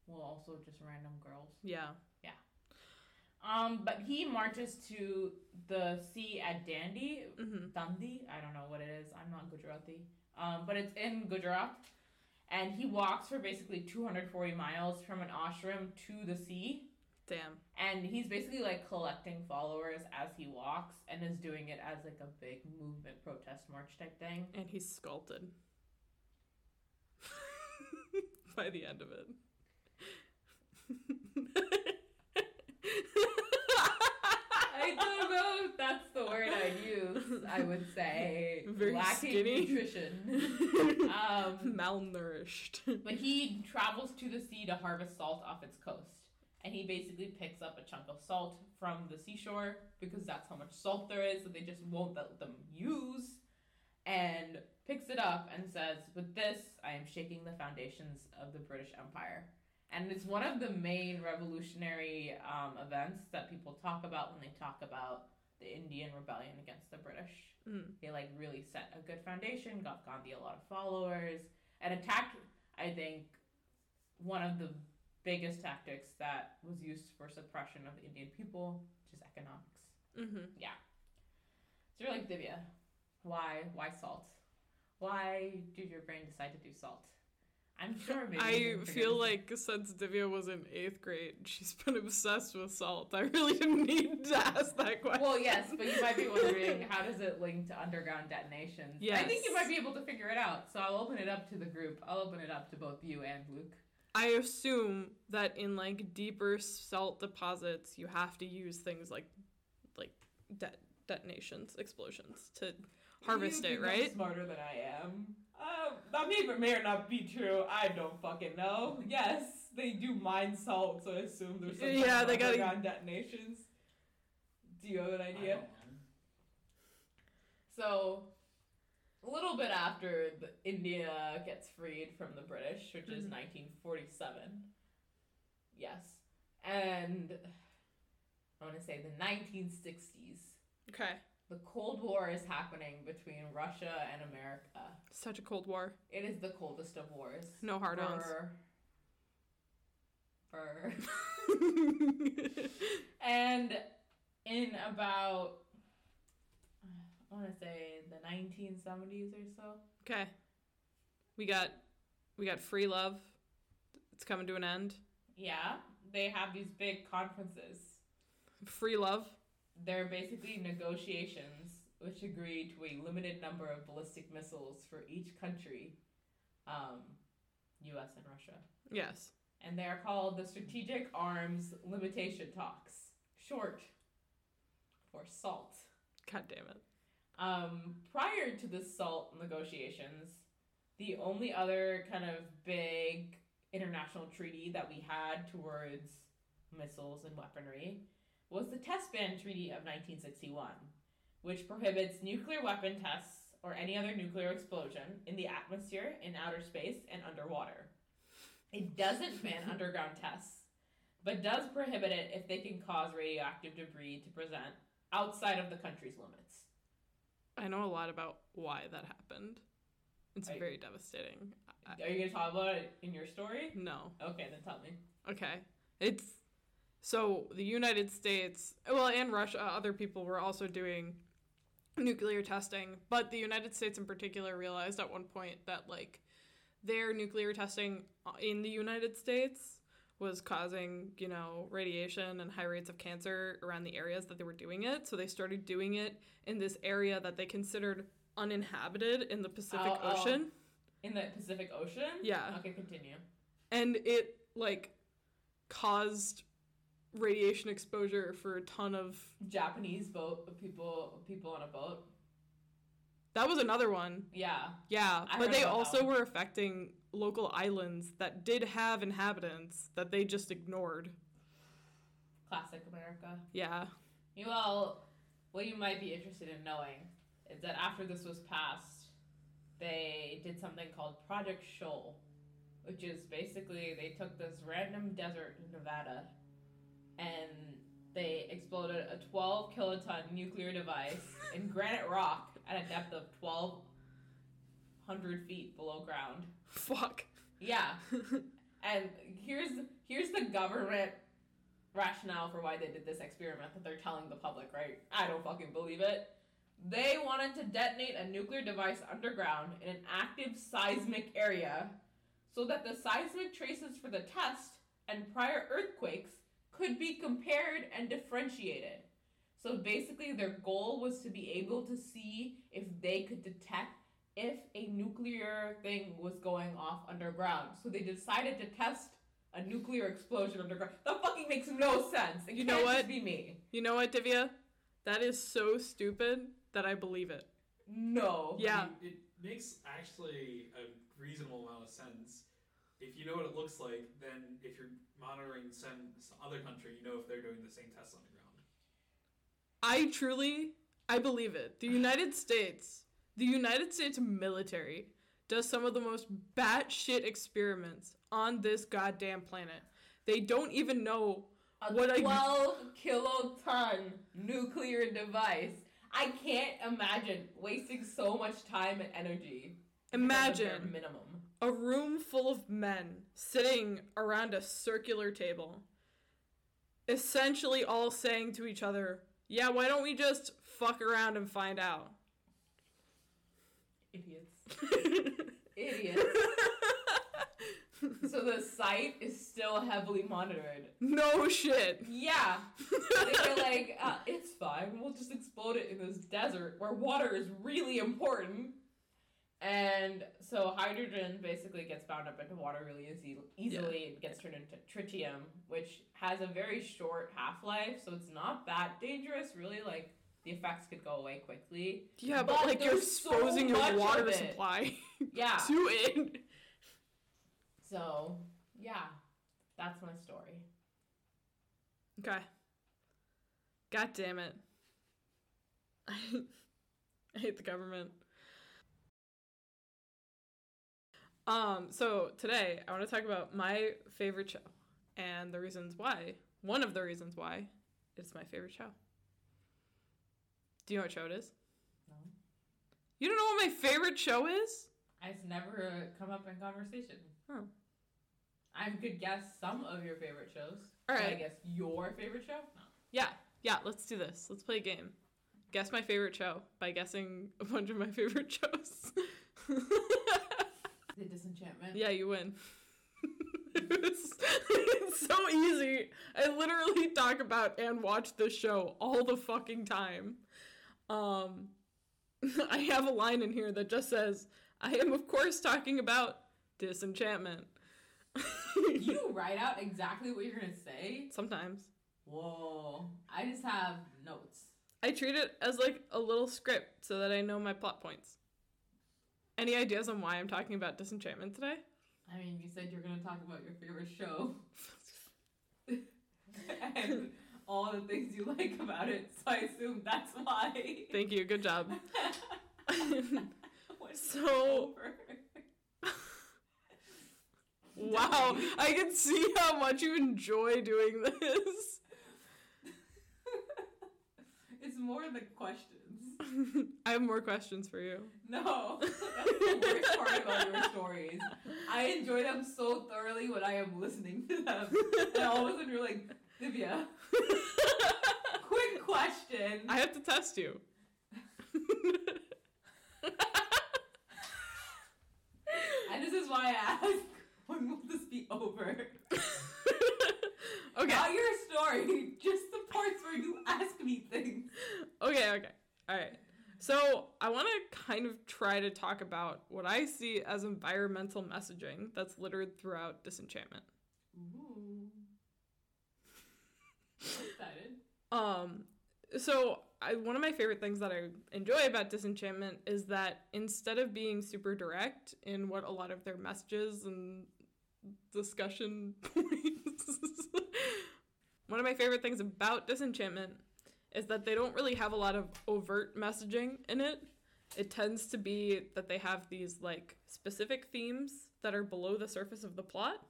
Well, also just random girls. Yeah. Yeah. Um, but he marches to the sea at Dandi, hmm Dandi. I don't know what it is. I'm not Gujarati. Um, but it's in Gujarat, and he walks for basically 240 miles from an ashram to the sea. Damn. And he's basically like collecting followers as he walks and is doing it as like a big movement protest march type thing. And he's sculpted. (laughs) By the end of it. I don't know if that's the word I'd use. I would say Very lacking skinny. nutrition. (laughs) um, Malnourished. but he travels to the sea to harvest salt off its coast. And he basically picks up a chunk of salt from the seashore because that's how much salt there is that they just won't let them use. And picks it up and says, With this, I am shaking the foundations of the British Empire. And it's one of the main revolutionary um, events that people talk about when they talk about the Indian rebellion against the British. Mm. They like really set a good foundation, got Gandhi a lot of followers, and attacked, I think, one of the biggest tactics that was used for suppression of the Indian people, which is economics. hmm So you're like Divya, why why salt? Why did your brain decide to do salt? I'm sure maybe I feel like since Divya was in eighth grade, she's been obsessed with salt. I really (laughs) didn't need to ask that question. Well, yes, but you might be (laughs) wondering how does it link to underground detonations? I think you might be able to figure it out. So I'll open it up to the group. I'll open it up to both you and Luke. I assume that in like deeper salt deposits, you have to use things like like de- detonations, explosions to harvest You it, think I'm right? Smarter than I am. Uh, that may or may or not be true. I don't fucking know. Yes, they do mine salt, so I assume there's some Yeah, kind of they gotta- detonations. Do you have an idea? So, a little bit after the, India gets freed from the British, which is Mhm. 1947. Yes. And I want to say the 1960s. Okay. The Cold War is happening between Russia and America. Such a cold war. It is the coldest of wars. No hard-ons. For, for and in about I want to say the 1970s or so. okay. We got we got free love. It's coming to an end. Yeah, they have these big conferences. Free love. They're basically negotiations which agree to a limited number of ballistic missiles for each country, um, U.S. and Russia. Yes. and they are called the Strategic Arms Limitation Talks, short for SALT. God damn it. Um, prior to the SALT negotiations, the only other kind of big international treaty that we had towards missiles and weaponry was the Test Ban Treaty of 1961, which prohibits nuclear weapon tests or any other nuclear explosion in the atmosphere, in outer space, and underwater. It doesn't ban (laughs) underground tests, but does prohibit it if they can cause radioactive debris to present outside of the country's limits. I know a lot about why that happened. It's Right. very devastating. Are you going to talk about it in your story? no. Okay, then tell me. Okay. It's so the United States, well, and Russia, other people were also doing nuclear testing, but the United States in particular realized at one point that like their nuclear testing in the United States was causing, you know, radiation and high rates of cancer around the areas that they were doing it. So they started doing it in this area that they considered uninhabited in the Pacific Oh, oh. Ocean. In the Pacific Ocean? Yeah. Okay, continue. and it like caused radiation exposure for a ton of Japanese boat people people on a boat. that was another one Yeah. yeah I but they also were affecting local islands that did have inhabitants that they just ignored Classic America. yeah Well, what you might be interested in knowing is that after this was passed, they did something called Project Shoal, which is basically they took this random desert in Nevada and they exploded a 12 kiloton nuclear device in (laughs) granite rock at a depth of 1,200 feet below ground. fuck Yeah, (laughs) and here's here's the government rationale for why they did this experiment that they're telling the public, right? I don't fucking believe it. They wanted to detonate a nuclear device underground in an active seismic area so that the seismic traces for the test and prior earthquakes could be compared and differentiated. So basically, their goal was to be able to see if they could detect if a nuclear thing was going off underground. So they decided to test a nuclear explosion underground. That fucking makes no sense. It You can't know just what? be me. you know what divya that is so stupid that i believe it No. Yeah. I mean, it makes actually a reasonable amount of sense. If you know what it looks like, then if you're monitoring some, some other country, you know if they're doing the same tests on the ground. i truly i believe it the united states the united states military does some of the most batshit experiments on this goddamn planet they don't even know A What I- 12 kiloton nuclear device. I can't imagine wasting so much time and energy. because of their imagine minimum. A room full of men sitting around a circular table, essentially all saying to each other, Yeah, why don't we just fuck around and find out? Idiots. (laughs) Idiots. so the site is still heavily monitored. no shit. Yeah. (laughs) They were like, uh, it's fine. We'll just explode it in this desert where water is really important. And so hydrogen basically gets bound up into water really easy, easily. It gets turned into tritium, which has a very short half life, so it's not that dangerous. Really, like the effects could go away quickly. Yeah, but, But like you're there's so exposing your water supply (laughs) Yeah. to it. So yeah, that's my story. Okay. God damn it. I, (laughs) I hate the government. Um, so today I want to talk about my favorite show and the reasons why. One of the reasons why it's my favorite show. Do you know what show it is? No. You don't know what my favorite show is? It's never uh, come up in conversation. Oh. I could guess some of your favorite shows. All Can I guess your favorite show? No. Yeah, yeah, let's do this. Let's play a game. Guess my favorite show by guessing a bunch of my (laughs) favorite shows. (laughs) The Disenchantment. yeah, you win. it's, (laughs) it's so easy. I literally talk about and watch this show all the fucking time. Um, (laughs) I have a line in here that just says, I am, of course, talking about Disenchantment. (laughs) you write out exactly what you're gonna say? Sometimes. Whoa. I just have notes. I treat it as like a little script so that I know my plot points. Any ideas on why I'm talking about disenchantment today? I mean, you said you're gonna talk about your favorite show. (laughs) and all the things you like about it, so I assume that's why. Thank you. Good job. (laughs) (laughs) So- wow, I can see how much you enjoy doing this. it's more the questions. (laughs) I have more questions for you. No, (laughs) that's the worst part about your stories. I enjoy them so thoroughly when I am listening to them, and all of a sudden you're like, Divya, (laughs) quick question. I have to test you. And this is why I ask, when will this be over? okay. Not your story, just the parts where you ask me things. Okay, okay. All right. So, I want to kind of try to talk about what I see as environmental messaging that's littered throughout Disenchantment. Ooh. Excited. Um, so I, one of my favorite things that I enjoy about Disenchantment is that instead of being super direct in what a lot of their messages and discussion (laughs) points, (laughs) one of my favorite things about Disenchantment is that they don't really have a lot of overt messaging in it. It tends to be that they have these like specific themes that are below the surface of the plot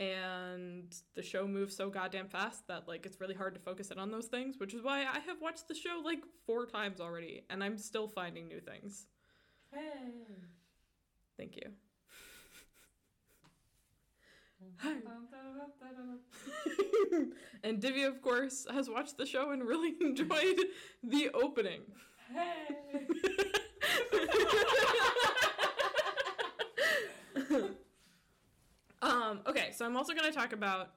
and the show moves so goddamn fast that like it's really hard to focus in on those things, which is why I have watched the show like four times already and I'm still finding new things. Hey. Thank you. (laughs) and Divya, of course, has watched the show and really (laughs) enjoyed the opening. Hey. (laughs) um, okay, so I'm also going to talk about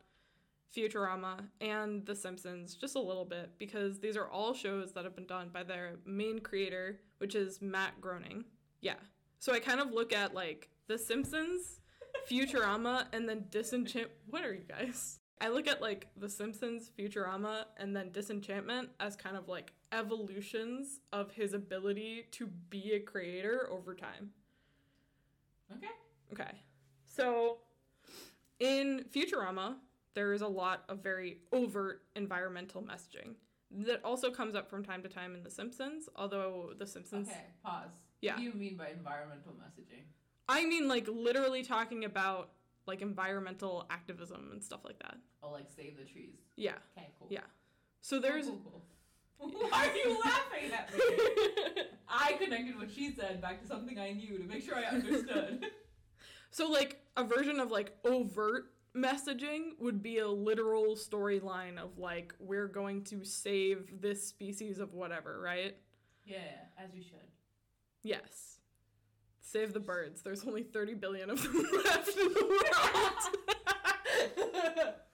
Futurama and The Simpsons just a little bit because these are all shows that have been done by their main creator, which is Matt Groening. Yeah. So I kind of look at like The Simpsons, Futurama, and then Disenchant. What are you guys? I look at like The Simpsons, Futurama, and then Disenchantment as kind of like evolutions of his ability to be a creator over time. Okay. Okay. So in Futurama, there is a lot of very overt environmental messaging that also comes up from time to time in The Simpsons, although The Simpsons. Okay, pause. Yeah. What do you mean by environmental messaging? I mean, like, literally talking about, like, environmental activism and stuff like that. Oh, like save the trees. Yeah. Okay, cool. Yeah. So there's. Cool, cool, cool. Why are you laughing at me? (laughs) I connected what she said back to something I knew to make sure I understood. (laughs) (laughs) so, like, a version of, like, overt messaging would be a literal storyline of, like, we're going to save this species of whatever, right? yeah, as we should. Yes. Save the birds. There's only 30 billion of them (laughs) left in the world.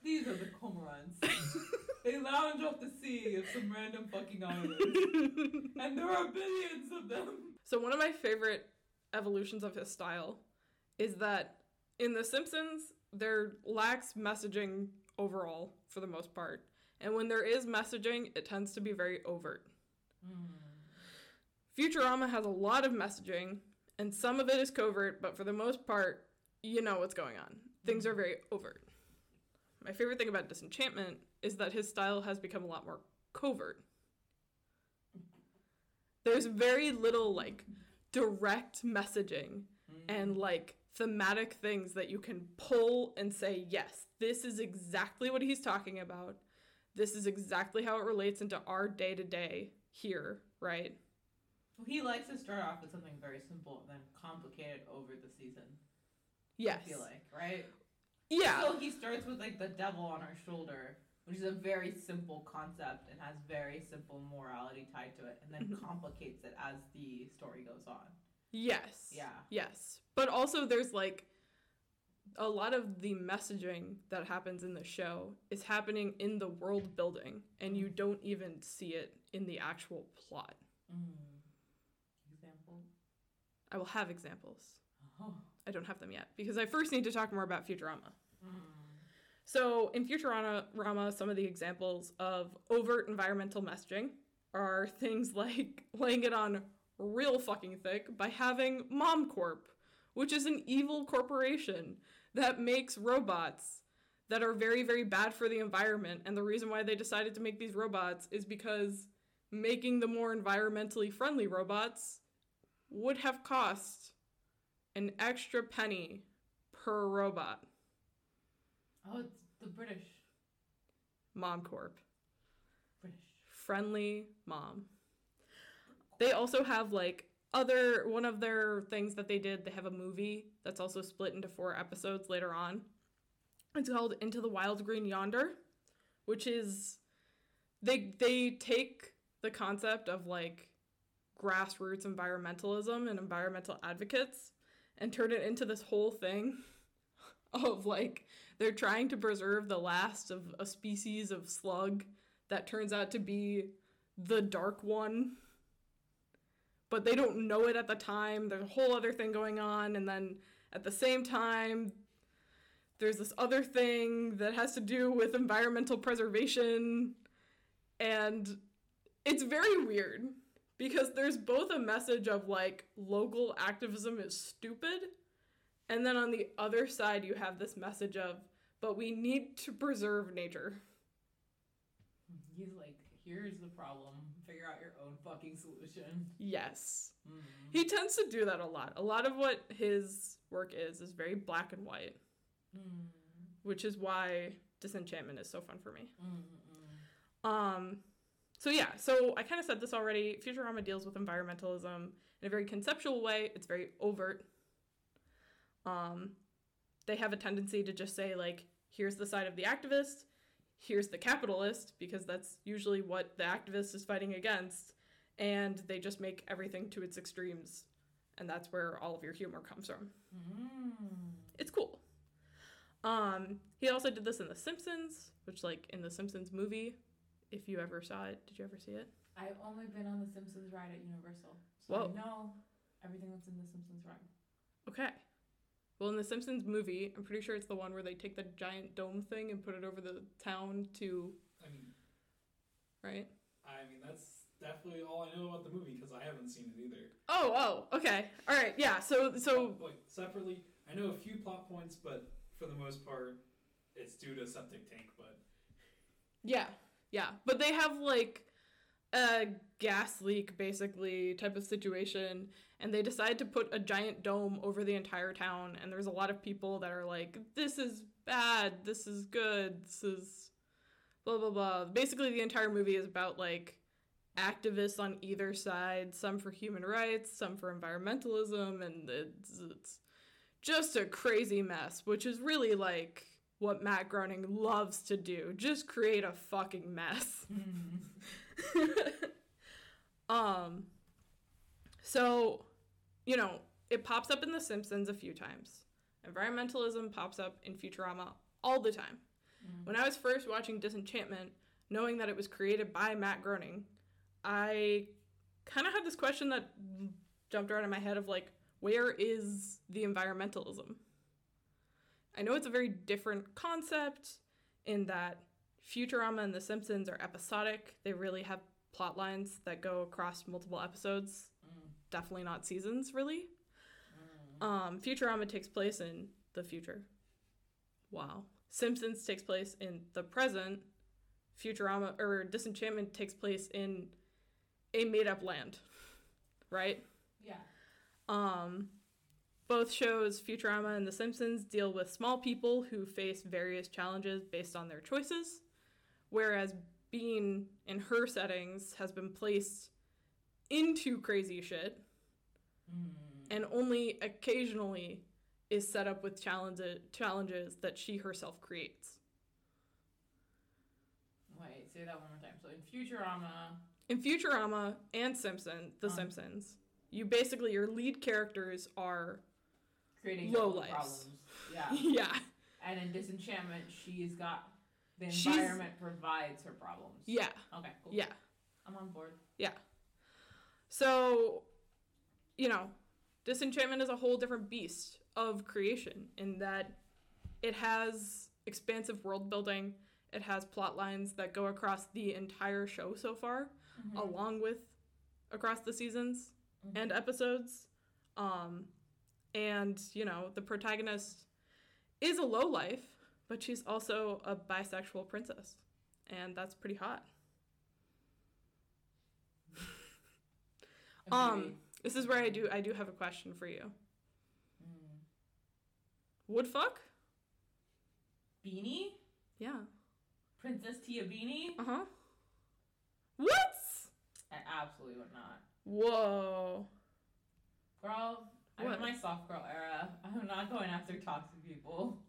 These are the cormorants. they lounge off the sea of some random fucking island. and there are billions of them. so, one of my favorite evolutions of his style is that in The Simpsons, there lacks messaging overall for the most part. And when there is messaging, it tends to be very overt. Hmm. Futurama has a lot of messaging, and some of it is covert, but for the most part, you know what's going on. Things are very overt. My favorite thing about Disenchantment is that his style has become a lot more covert. There's very little like direct messaging and hmm. like thematic things that you can pull and say, yes, this is exactly what he's talking about. This is exactly how it relates into our day to day here, right? He likes to start off with something very simple and then complicate it over the season. Yes. I feel like, right? Yeah. So he starts with like the devil on our shoulder, which is a very simple concept and has very simple morality tied to it, and then Mhm. complicates it as the story goes on. Yes. Yeah. Yes. But also there's like a lot of the messaging that happens in the show is happening in the world building and you don't even see it in the actual plot. Mm. I will have examples. Oh. I don't have them yet because I first need to talk more about Futurama. Mm. So, in Futurama, some of the examples of overt environmental messaging are things like (laughs) laying it on real fucking thick by having MomCorp, which is an evil corporation that makes robots that are very, very bad for the environment. And the reason why they decided to make these robots is because making the more environmentally friendly robots would have cost an extra penny per robot. Oh, it's the British. MomCorp. British. friendly mom. They also have like other one of their things that they did, they have a movie that's also split into four episodes later on. It's called Into the Wild Green Yonder, which is they they take the concept of like grassroots environmentalism and environmental advocates and turn it into this whole thing (laughs) of like they're trying to preserve the last of a species of slug that turns out to be the dark one. But they don't know it at the time. There's a whole other thing going on. And then at the same time, there's this other thing that has to do with environmental preservation. And it's very weird because there's both a message of like local activism is stupid. And then on the other side, you have this message of, but we need to preserve nature. He's like, here's the problem. Figure out your own fucking solution. Yes. Mm. He tends to do that a lot. A lot of what his work is is very black and white, Mm. which is why Disenchantment is so fun for me. Mm, mm, Um so yeah, so I kind of said this already. Futurama deals with environmentalism in a very conceptual way. It's very overt. Um they have a tendency to just say like here's the side of the activist, here's the capitalist because that's usually what the activist is fighting against and they just make everything to its extremes and that's where all of your humor comes from. mm. it's cool. Um, he also did this in The Simpsons, which like in the Simpsons movie, if you ever saw it, did you ever see it? I've only been on the Simpsons ride at Universal. So Whoa. I know everything that's in the Simpsons ride. Okay. Well, in the Simpsons movie, I'm pretty sure it's the one where they take the giant dome thing and put it over the town to, I mean, right? I mean that's definitely all I know about the movie because I haven't seen it either. Oh, oh, okay. All right. Yeah. So, so like separately, I know a few plot points, but for the most part, it's due to septic tank. But Yeah, yeah. But they have like a gas leak basically type of situation and they decide to put a giant dome over the entire town and there's a lot of people that are like this is bad, this is good, this is blah blah blah. Basically the entire movie is about like activists on either side, some for human rights, some for environmentalism and it's, it's just a crazy mess, which is really like what Matt Groening loves to do. Just create a fucking mess. (laughs) um so, you know, it pops up in The Simpsons a few times. Environmentalism pops up in Futurama all the time. Mm. When I was first watching Disenchantment, knowing that it was created by Matt Groening, I kind of had this question that jumped around in my head of like, where is the environmentalism? I know it's a very different concept in that Futurama and The Simpsons are episodic. They really have plot lines that go across multiple episodes, Mm. definitely not seasons, really. Mm. Um, Futurama takes place in the future. Wow. Simpsons takes place in the present. Futurama or Disenchantment takes place in a made up land. (laughs) Right? Yeah. Um, both shows, Futurama and The Simpsons, deal with small people who face various challenges based on their choices, whereas Bean, in her settings, has been placed into crazy shit Mm. and only occasionally is set up with challenges challenges that she herself creates. Wait, say that one more time. So in Futurama, In Futurama and Simpson, The Um. Simpsons, you basically your lead characters are creating Low your own lives. problems. Yeah. (laughs) yeah, and in Disenchantment, she's got the She's- environment provides her problems. yeah, Okay. Cool. yeah. I'm on board. Yeah. So, you know, Disenchantment is a whole different beast of creation in that it has expansive world building, it has plot lines that go across the entire show so far, Mm-hmm. along with across the seasons Mhm. and episodes. Um, and, you know, the protagonist is a low life, but she's also a bisexual princess. And that's pretty hot. (laughs) Um, this is where I do I do have a question for you. Mm. Would fuck? Beanie? Yeah. Princess Tiabeanie? Uh huh. What? I absolutely would not. Whoa. Girl, I'm What? in my soft girl era. (laughs) I'm not going after toxic people.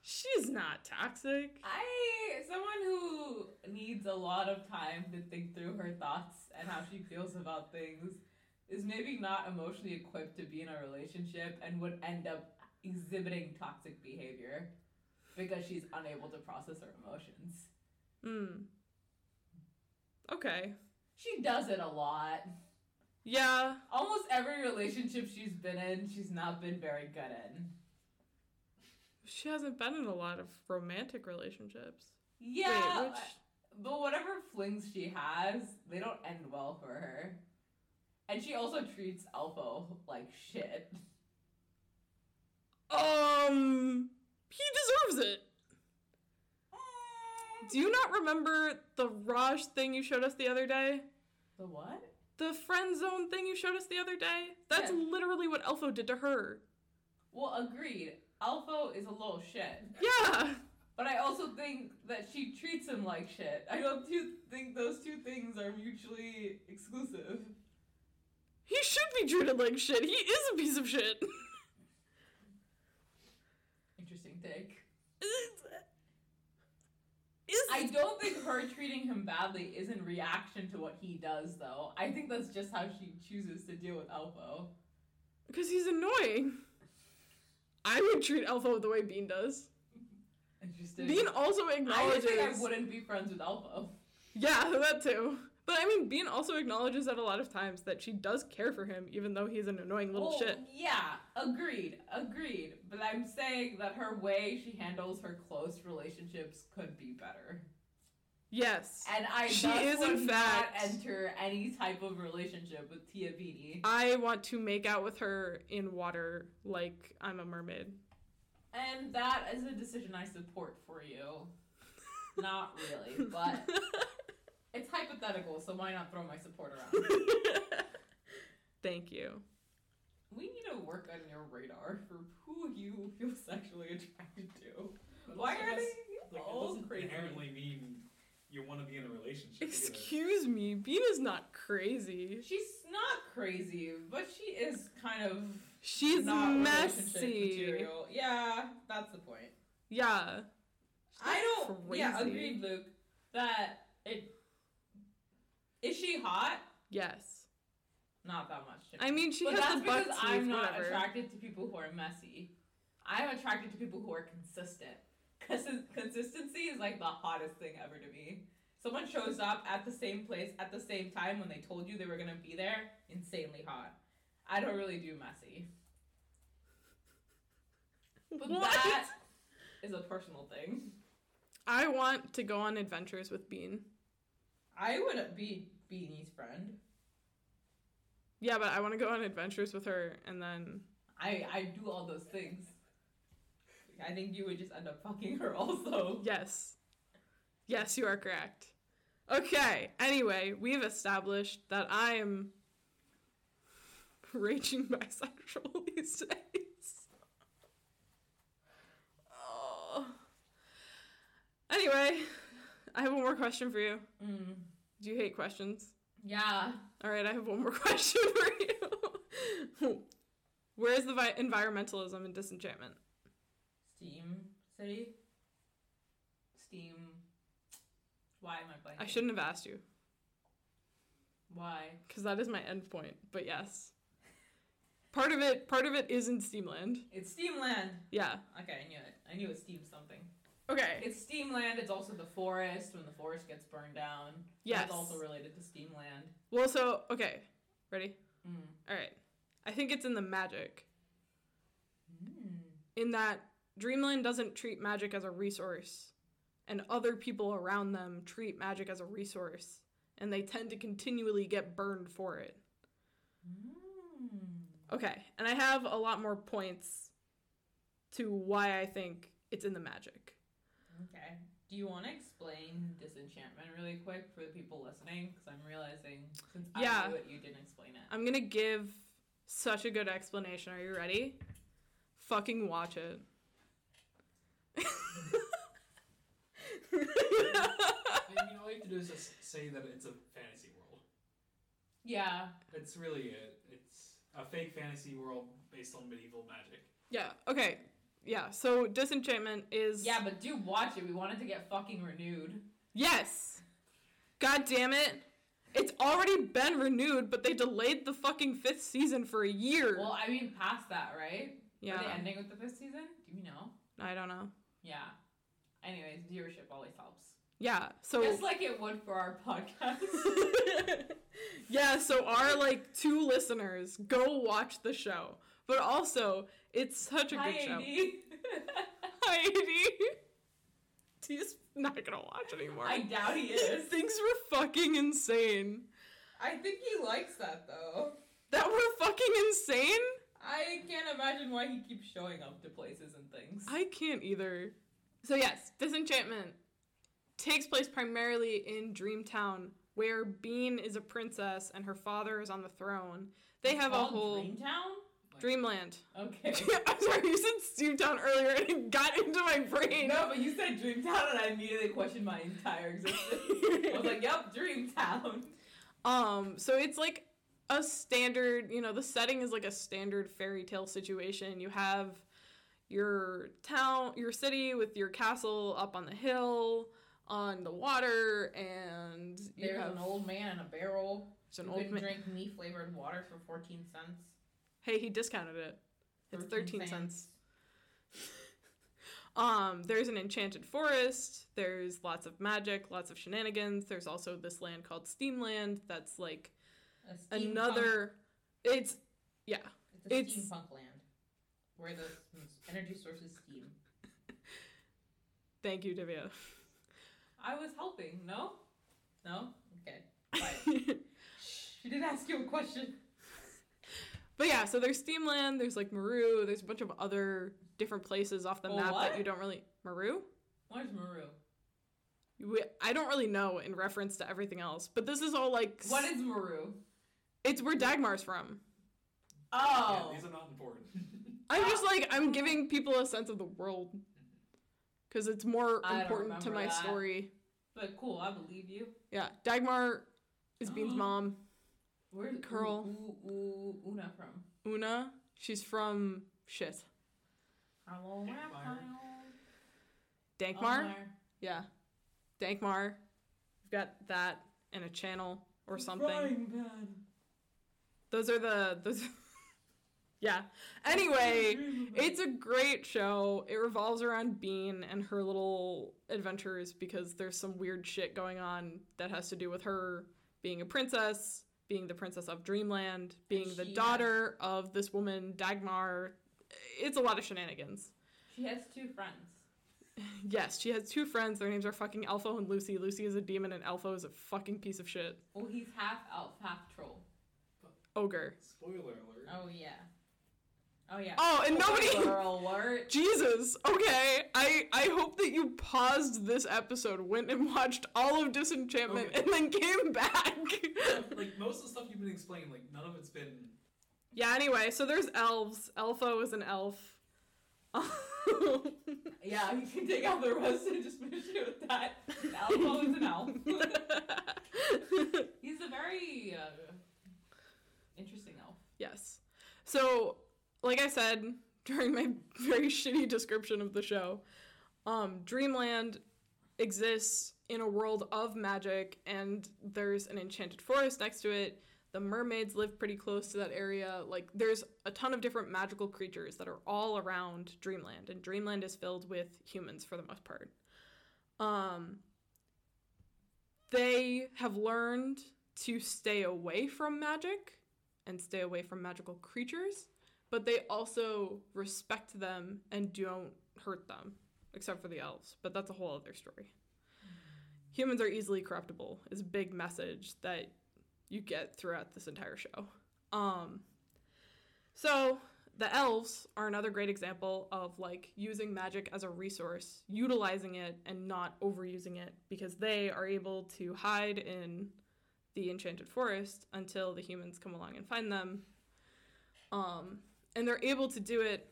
She's not toxic. I, someone who needs a lot of time to think through her thoughts and how she feels about things, is maybe not emotionally equipped to be in a relationship and would end up exhibiting toxic behavior because she's unable to process her emotions. Hmm. Okay. She does it a lot. Yeah. Almost every relationship she's been in, she's not been very good in. She hasn't been in a lot of romantic relationships. Yeah, Wait, which? but whatever flings she has, they don't end well for her. And she also treats Elfo like shit. Um. He deserves it. Do you not remember the Raj thing you showed us the other day? The what? The friend zone thing you showed us the other day? That's Yeah. literally what Elfo did to her. Well, agreed. Elfo is a little shit. Yeah. But I also think that she treats him like shit. I don't do- think those two things are mutually exclusive. He should be treated like shit. He is a piece of shit. Interesting take. Uh, Is I don't think her treating him badly is in reaction to what he does, though. I think that's just how she chooses to deal with Elfo. because he's annoying. I would treat Elfo the way Bean does. (laughs) Interesting. Bean also acknowledges. I think I wouldn't be friends with Elfo. Yeah, that too. But I mean, Bean also acknowledges that a lot of times that she does care for him, even though he's an annoying little shit. Yeah, agreed, agreed. But I'm saying that her way she handles her close relationships could be better. Yes. And I She is, in fact- not enter any type of relationship with Tiabeanie. I want to make out with her in water like I'm a mermaid. And that is a decision I support for you. (laughs) not really, but (laughs) it's hypothetical, so why not throw my support around? (laughs) Thank you. We need to work on your radar for who you feel sexually attracted to. But Why are that's- they Like, all it doesn't crazy? inherently mean you want to be in a relationship. either. Excuse me, Bean is not crazy. She's not crazy, but she is kind of She's not messy. material. Yeah, that's the point. Yeah. She's I don't. Yeah, agreed, Luke. That it is she hot? Yes. Not that much. I mean, she but has that's the butt because teeth, I'm not whatever. attracted to people who are messy. I'm attracted to people who are consistent. Because consistency is like the hottest thing ever to me. Someone shows up at the same place at the same time when they told you they were gonna be there, insanely hot. I don't really do messy. But What? that is a personal thing. I want to go on adventures with Bean. I would be Beanie's friend. Yeah, but I want to go on adventures with her and then. I I do all those things. I think you would just end up fucking her also. Yes. Yes, you are correct. Okay, anyway, we've established that I am raging (laughs) bisexual (laughs) these days. Oh. Anyway, I have one more question for you. Mm. Do you hate questions? Yeah. All right, I have one more (laughs) question for you. Where is the vi- environmentalism and disenchantment? Steam City. Steam. Why am I blanking? I shouldn't have asked you Why? because that is my end point. But yes, part of it, part of it is in Steamland. It's Steamland. Yeah. Okay, I knew it. I knew it Steam something. Okay. It's Steamland. It's also the forest when the forest gets burned down. Yes. It's also related to Steamland. Well, so okay, ready? Mm. All right. I think it's in the magic. Hmm. In that Dreamland doesn't treat magic as a resource, and other people around them treat magic as a resource, and they tend to continually get burned for it. Hmm. Okay, and I have a lot more points to why I think it's in the magic. Okay. Do you want to explain disenchantment really quick for the people listening? Because I'm realizing since Yeah. I knew it, you didn't explain it. I'm gonna give such a good explanation. Are you ready? Fucking watch it. And, you know, all you have to do is just say that it's a fantasy world. Yeah. It's really it. It's a fake fantasy world based on medieval magic. yeah, okay. Yeah, so Disenchantment is. Yeah, but do watch it. We wanted to get fucking renewed. Yes! God damn it! It's already been renewed, but they delayed the fucking fifth season for a year. Well, I mean, past that, right? yeah. Are they ending with the fifth season? Do you know? I don't know. Yeah. Anyways, viewership always helps. Yeah, so. Just like it would for our podcast. (laughs) yeah, so our like two listeners go watch the show. But also, it's such a Hi, good show. Hi, AD. (laughs) He's not gonna watch anymore. I doubt he is. Things we're fucking insane. I think he likes that though. That we're fucking insane? I can't imagine why he keeps showing up to places and things. I can't either. So yes, Disenchantment takes place primarily in Dreamtown, where Bean is a princess and her father is on the throne. They It's have a whole Dreamtown. Dreamland. Okay. (laughs) I'm sorry, you said Steamtown earlier and it got into my brain. No, but you said Dreamtown, and I immediately questioned my entire existence. I was like, "Yep, Dreamtown." Um, so it's like a standard, you know, the setting is like a standard fairy tale situation. You have your town, your city with your castle up on the hill, on the water, and you There's have an old man in a barrel. there's an old man. drink me flavored water for fourteen cents. Hey, he discounted it. It's 13 cents. (laughs) Um, there's an enchanted forest. There's lots of magic, lots of shenanigans. There's also this land called Steamland that's like another. It's yeah. It's a it's- steampunk land where the energy source is steam. Thank you, Divya. I was helping. No. No. Okay. (laughs) She didn't ask you a question. But yeah, so there's Steamland, there's like Maru, there's a bunch of other different places off the Oh, map what? that you don't really Maru? Where's Maru? We, I don't really know in reference to everything else, but this is all like What is Maru? it's where Dagmar's from. Oh. Yeah, these are not important. (laughs) I'm just like I'm giving people a sense of the world because it's more I important to my that. story. but cool, I believe you. Yeah, Dagmar is Bean's (gasps) mom. Where's Curl. U- U- U- Oona from? Oona, she's from shit. Hello, Dankmeyer. Dankmar, yeah, Dankmar. We've got that and a channel or something. Those are the those. (laughs) yeah. Anyway, it's a great show. It revolves around Bean and her little adventures because there's some weird shit going on that has to do with her being a princess, being the princess of Dreamland, being the she daughter of this woman Dagmar. It's a lot of shenanigans. She has two friends. Yes, she has two friends. Their names are fucking Elfo and Luci. Luci is a demon and Elfo is a fucking piece of shit. Well, he's half elf, half troll. Ogre. Spoiler alert. Oh yeah. Oh yeah. Oh, and nobody alert. (laughs) Jesus. Okay. I I hope that you paused this episode, went and watched all of Disenchantment, Okay. and then came back. (laughs) like most of the stuff you've been explaining, like none of it's been. yeah. Anyway, so there's elves. Elfo is an elf. (laughs) Yeah, you can take out the rest and just finish it with that. Elfo is an elf. He's a very uh, interesting elf. yes. So, like I said during my very (laughs) shitty description of the show, um, Dreamland exists in a world of magic, and there's an enchanted forest next to it. The mermaids live pretty close to that area. Like, there's a ton of different magical creatures that are all around Dreamland, and Dreamland is filled with humans for the most part. Um, they have learned to stay away from magic and stay away from magical creatures, but they also respect them and don't hurt them, except for the elves. But that's a whole other story. Humans are easily corruptible is a big message that you get throughout this entire show. Um, so the elves are another great example of like using magic as a resource, utilizing it and not overusing it because they are able to hide in the enchanted forest until the humans come along and find them. Um, and they're able to do it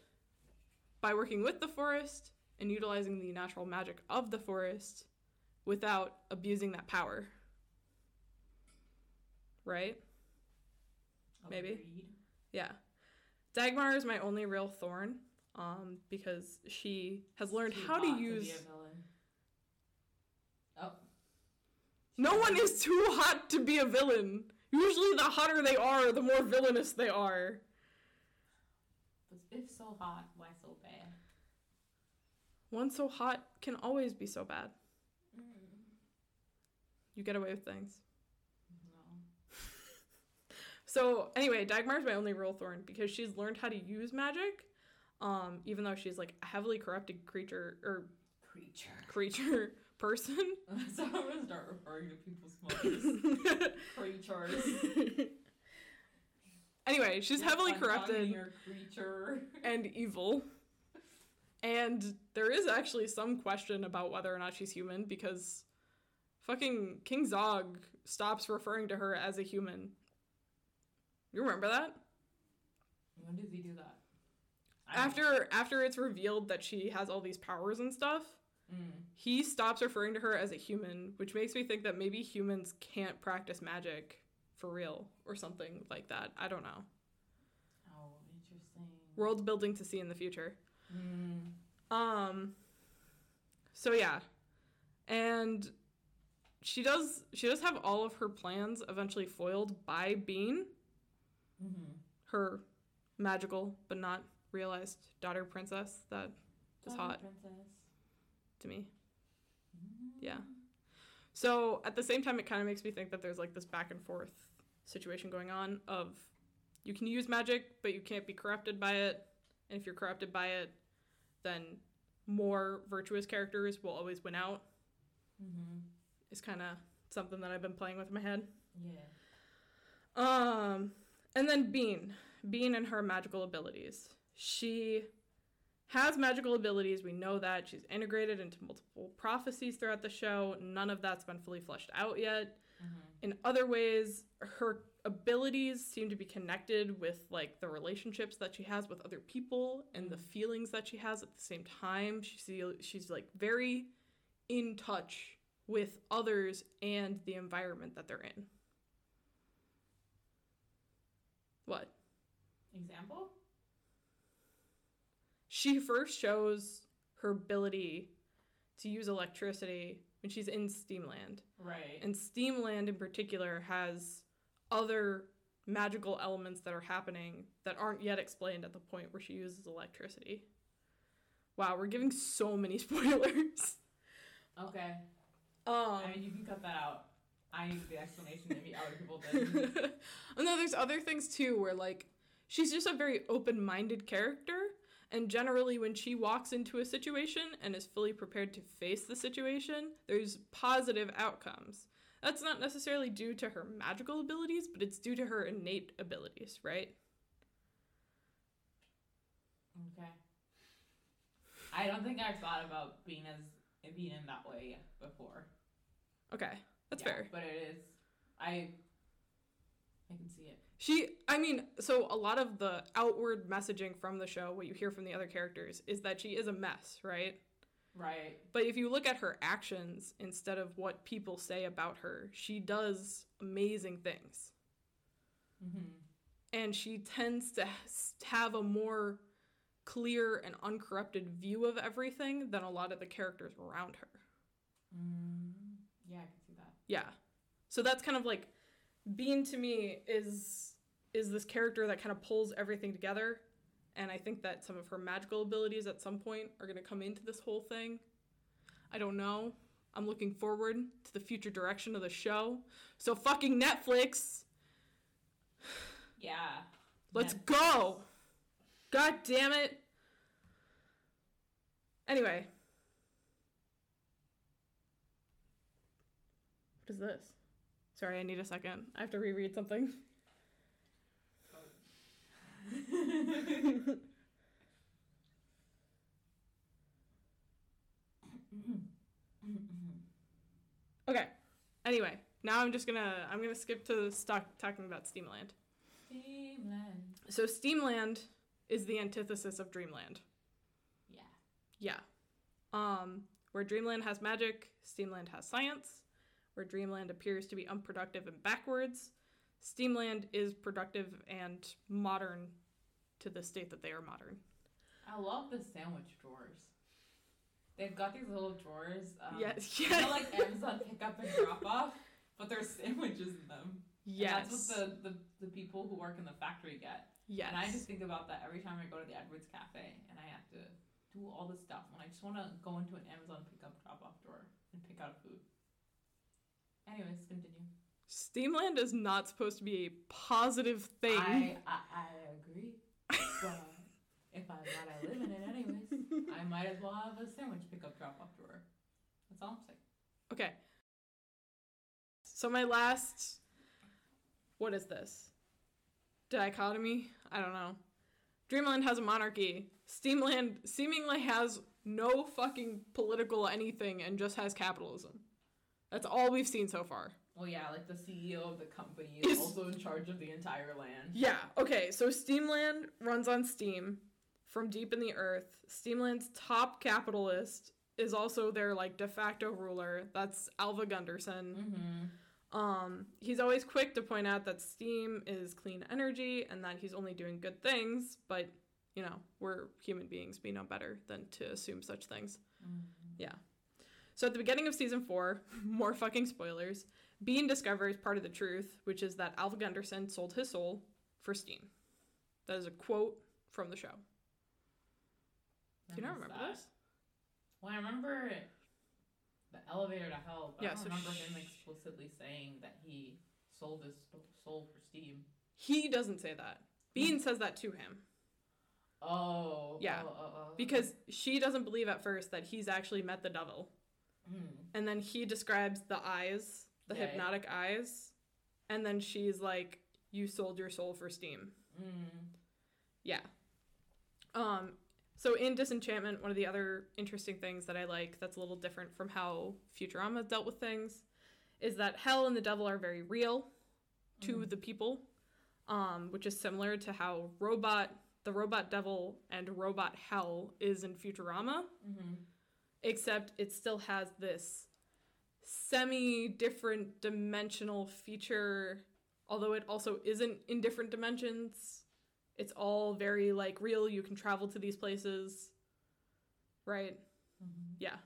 by working with the forest and utilizing the natural magic of the forest without abusing that power. Right? Maybe. Yeah. Dagmar is my only real thorn um, because she has learned how to use. be a villain. Oh. no one is too hot to be a villain. Usually, the hotter they are, the more villainous they are. If so hot, why so bad? One so hot can always be so bad. Mm. You get away with things. No. (laughs) So anyway, Dagmar's my only real thorn because she's learned how to use magic, um, even though she's like a heavily corrupted creature or Creature. creature (laughs) person. (laughs) so I'm gonna start referring to people's mothers. Creatures. Anyway, she's heavily corrupted. Creature. (laughs) and evil. And there is actually some question about whether or not she's human because fucking King Zog stops referring to her as a human. You remember that? When does he do that? After after it's revealed that she has all these powers and stuff. Mm. he stops referring to her as a human, which makes me think that maybe humans can't practice magic for real or something like that. I don't know. Oh, interesting. World building to see in the future. Mm. Um so yeah. And she does she does have all of her plans eventually foiled by Bean, Mm-hmm. her magical but not realized daughter princess that is hot Princess. to me. Mm. Yeah. So at the same time it kind of makes me think that there's like this back and forth situation going on of you can use magic but you can't be corrupted by it. And if you're corrupted by it, then more virtuous characters will always win out. Mm-hmm. is kind of something that I've been playing with in my head. Yeah. Um, and then Bean, Bean and her magical abilities. She has magical abilities. We know that she's integrated into multiple prophecies throughout the show. None of that's been fully fleshed out yet. Mm-hmm. In other ways, her abilities seem to be connected with like the relationships that she has with other people and the feelings that she has at the same time. She see, she's like very in touch with others and the environment that they're in. What? Example? She first shows her ability to use electricity when she's in Steamland. Right. And Steamland in particular has other magical elements that are happening that aren't yet explained at the point where she uses electricity. Wow, we're giving so many (laughs) spoilers. okay. Um, I mean, you can cut that out. I need the explanation. Maybe other people (laughs) did. and then there's other things too where like she's just a very open-minded character and generally when she walks into a situation and is fully prepared to face the situation there's positive outcomes that's not necessarily due to her magical abilities but it's due to her innate abilities right Okay. I don't think I've thought about being as being in that way before. okay that's Yeah, fair But it is. I. I can see it. She, I mean, so a lot of the outward messaging from the show, what you hear from the other characters, is that she is a mess, right? Right. But if you look at her actions instead of what people say about her, she does amazing things. Mm-hmm. And she tends to have a more clear and uncorrupted view of everything than a lot of the characters around her. Mm, yeah, I can see that. Yeah. So that's kind of like Bean to me is is this character that kind of pulls everything together and I think that some of her magical abilities at some point are going to come into this whole thing. I don't know. I'm looking forward to the future direction of the show. So fucking Netflix (sighs) Yeah. Let's Yeah. go. God damn it. Anyway. What is this? Sorry, I need a second. I have to reread something. (laughs) Okay. Anyway, now I'm just gonna I'm gonna skip to stock talking about Steamland. Dreamland. So Steamland is the antithesis of Dreamland. Yeah. Yeah. Um, where Dreamland has magic, Steamland has science. Where Dreamland appears to be unproductive and backwards, Steamland is productive and modern to the state that they are modern. I love the sandwich drawers. They've got these little drawers. Um, yes, (laughs) You know, yes, like Amazon pick up and drop off, but there's sandwiches in them. And yes, That's what the, the, the people who work in the factory get. yes. And I just think about that every time I go to the Edwards Cafe and I have to do all this stuff when I just want to go into an Amazon pickup drop off drawer and pick out food. Anyways, continue. Steamland is not supposed to be a positive thing. I, I, I agree. But if I'm not, I live in it anyways. I might as well have a sandwich pickup drop off drawer. That's all I'm saying. Okay. So my last what is this? Dichotomy? I don't know. Dreamland has a monarchy. Steamland seemingly has no fucking political anything and just has capitalism. That's all we've seen so far. Well, yeah, like the CEO of the company is Is- also in charge of the entire land. Yeah, okay, so Steamland runs on Steam from deep in the earth. Steamland's top capitalist is also their like de facto ruler. That's Alva Gunderson. Mm-hmm. Um, he's always quick to point out that steam is clean energy and that he's only doing good things, but you know, we're human beings, we know better than to assume such things. Mm-hmm. So at the beginning of season four, (laughs) more fucking spoilers, Bean discovers part of the truth, which is that Alva Gunderson sold his soul for steam. That is a quote from the show. Do you not remember this? Well, I remember the elevator to hell, but Yeah, I don't so remember sh- him explicitly saying that he sold his soul for Steam. He doesn't say that. Bean says that to him. Oh. Yeah, Oh, oh, oh. Because she doesn't believe at first that he's actually met the devil. Mm. And then he describes the eyes, the Yeah, yeah. hypnotic eyes. And then she's like, You sold your soul for steam. Mm. Yeah. Um, so in Disenchantment, one of the other interesting things that I like that's a little different from how Futurama dealt with things is that hell and the devil are very real to Mhm. the people, um, which is similar to how robot, the robot devil and robot hell is in Futurama Mm-hmm. Except it still has this semi different dimensional feature although it also isn't in different dimensions. It's all very like real. You can travel to these places. Right? Mm-hmm. yeah.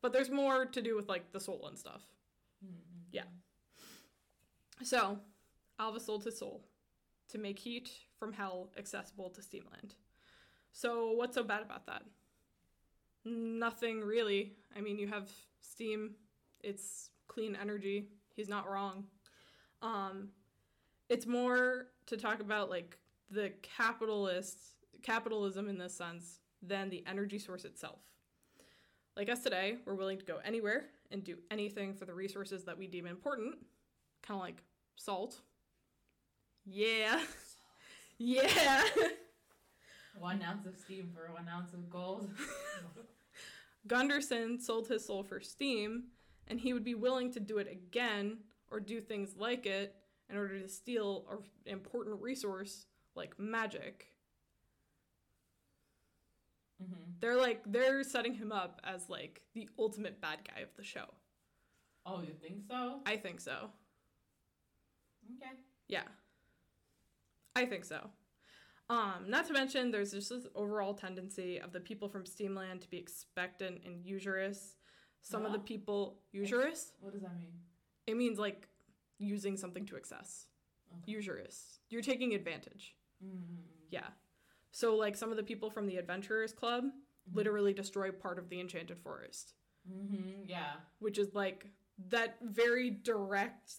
But there's more to do with like the soul and stuff. Mm-hmm. Yeah. so alva sold his soul to make heat from hell accessible to steamland. So what's so bad about that Nothing really. I mean, you have steam. It's clean energy. He's not wrong. Um, it's more to talk about like the capitalists, capitalism in this sense, than the energy source itself. Like us today, we're willing to go anywhere and do anything for the resources that we deem important, kind of like salt. Yeah. (laughs) yeah. One ounce of steam for one ounce of gold. (laughs) Gunderson sold his soul for steam, and he would be willing to do it again or do things like it in order to steal an important resource like magic. mm-hmm. They're like they're setting him up as like the ultimate bad guy of the show. Oh, you think so? I think so. Okay. Yeah. I think so. Um, not to mention, there's just this overall tendency of the people from Steamland to be expectant and usurious. Some of the people usurious. What does that mean? It means like using something to excess. Okay. Usurious. You're taking advantage. Mm-hmm. Yeah. So like some of the people from the Adventurers Club literally destroy part of the Enchanted Forest, Mm-hmm. Yeah. which is like that very direct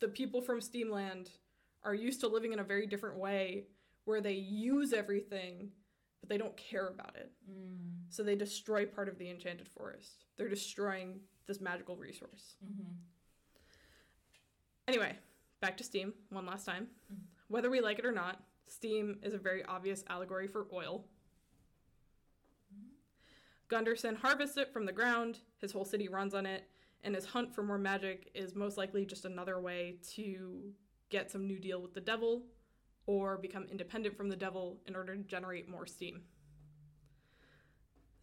the people from Steamland are used to living in a very different way where they use everything, but they don't care about it. Mm. So they destroy part of the enchanted forest. They're destroying this magical resource. Mm-hmm. Anyway, back to steam one last time. Mhm. Whether we like it or not, steam is a very obvious allegory for oil. Gunderson harvests it from the ground, his whole city runs on it, and his hunt for more magic is most likely just another way to get some new deal with the devil or become independent from the devil in order to generate more steam.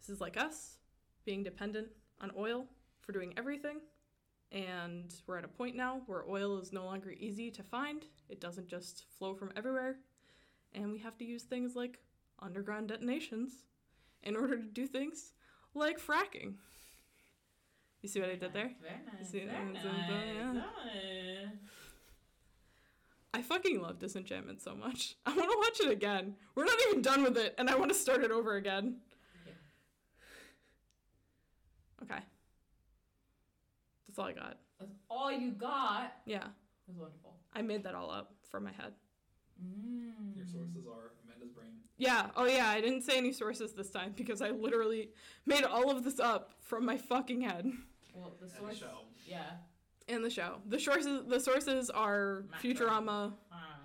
This is like us being dependent on oil for doing everything. And we're at a point now where oil is no longer easy to find. It doesn't just flow from everywhere. And we have to use things like underground detonations in order to do things like fracking. You see what I did there? Very nice. See, very nice. yeah. Nice. I fucking love Disenchantment so much. (laughs) I want to watch it again. We're not even done with it, and I want to start it over again. Yeah. Okay. That's all I got. That's all you got. Yeah, It was wonderful. I made that all up from my head. Mm. Your sources are Amanda's brain. Yeah, oh yeah, I didn't say any sources this time because I literally made all of this up from my fucking head. Well, the source. Yeah. And the show. The sources the sources are. Futurama, Ah.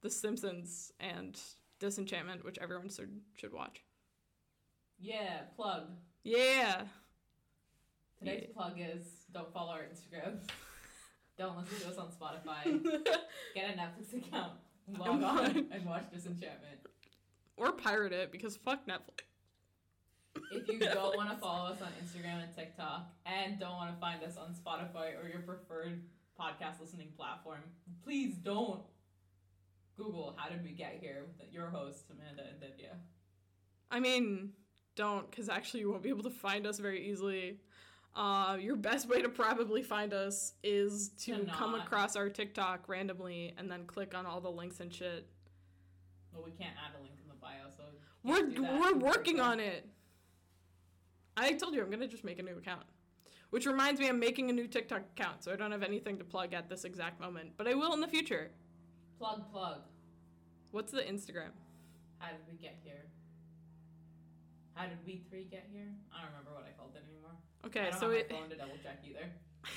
The Simpsons, and Disenchantment, which everyone should should watch. Yeah. Plug. Yeah. Today's Yeah. plug is don't follow our Instagram. (laughs) don't listen to us on Spotify. (laughs) Get a Netflix account. Log on and watch Disenchantment. or pirate it because fuck Netflix. If you don't want to follow us on Instagram and TikTok and don't want to find us on Spotify or your preferred podcast listening platform, please don't Google how did we get here with your hosts, Amanda and Divya. I mean, don't, because actually you won't be able to find us very easily. Uh, your best way to probably find us is to To come across our TikTok randomly and then click on all the links and shit. Well, we can't add a link in the bio, so We're we're working on it. I told you I'm gonna just make a new account. Which reminds me, I'm making a new TikTok account, so I don't have anything to plug at this exact moment, but I will in the future. Plug, plug. What's the Instagram? How did we get here? How did we three get here? I don't remember what I called it anymore. I Okay, don't so have it my phone to double check either. (laughs)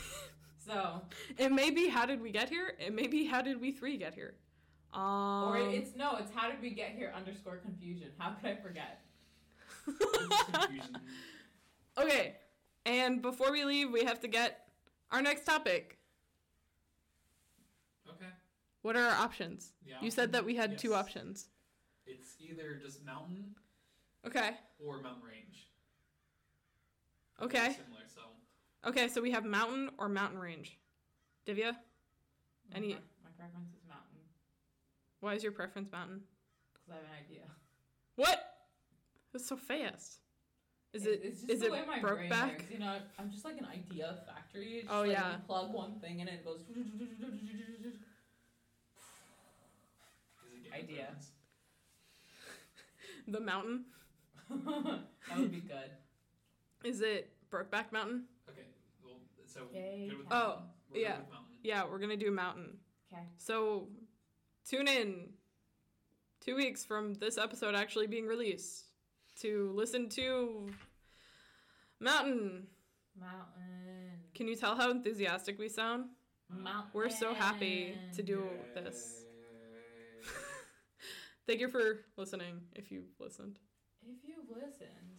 So, it may be how did we get here? It may be how did we three get here? Um, or it's no, it's how did we get here underscore confusion. How could I forget? Confusion. okay, and before we leave, we have to get our next topic. Okay. What are our options? The You said that we had two options. It's either just mountain Okay. or mountain range. Okay. Similar, so Okay, so we have mountain or mountain range. Divya, Any- My, my preference is mountain why is your preference mountain? because I have an idea. What? That's so fast. Is it It's just is the it way my brain Brokeback? works. You know, I'm just like an idea factory. It's Oh, like yeah. You plug one thing and it goes. is it Game (laughs) of Idea. (laughs) The mountain? (laughs) that would be good. Is it Brokeback Mountain? Okay. Well, so Okay, good with Oh. We're good yeah. with mountain. Yeah, we're gonna do mountain. Okay. So tune in two weeks from this episode actually being released to listen to Mountain. Mountain. Can you tell how enthusiastic we sound? Mountain. We're so happy to do this. (laughs) Thank you for listening if you've listened. If you've listened,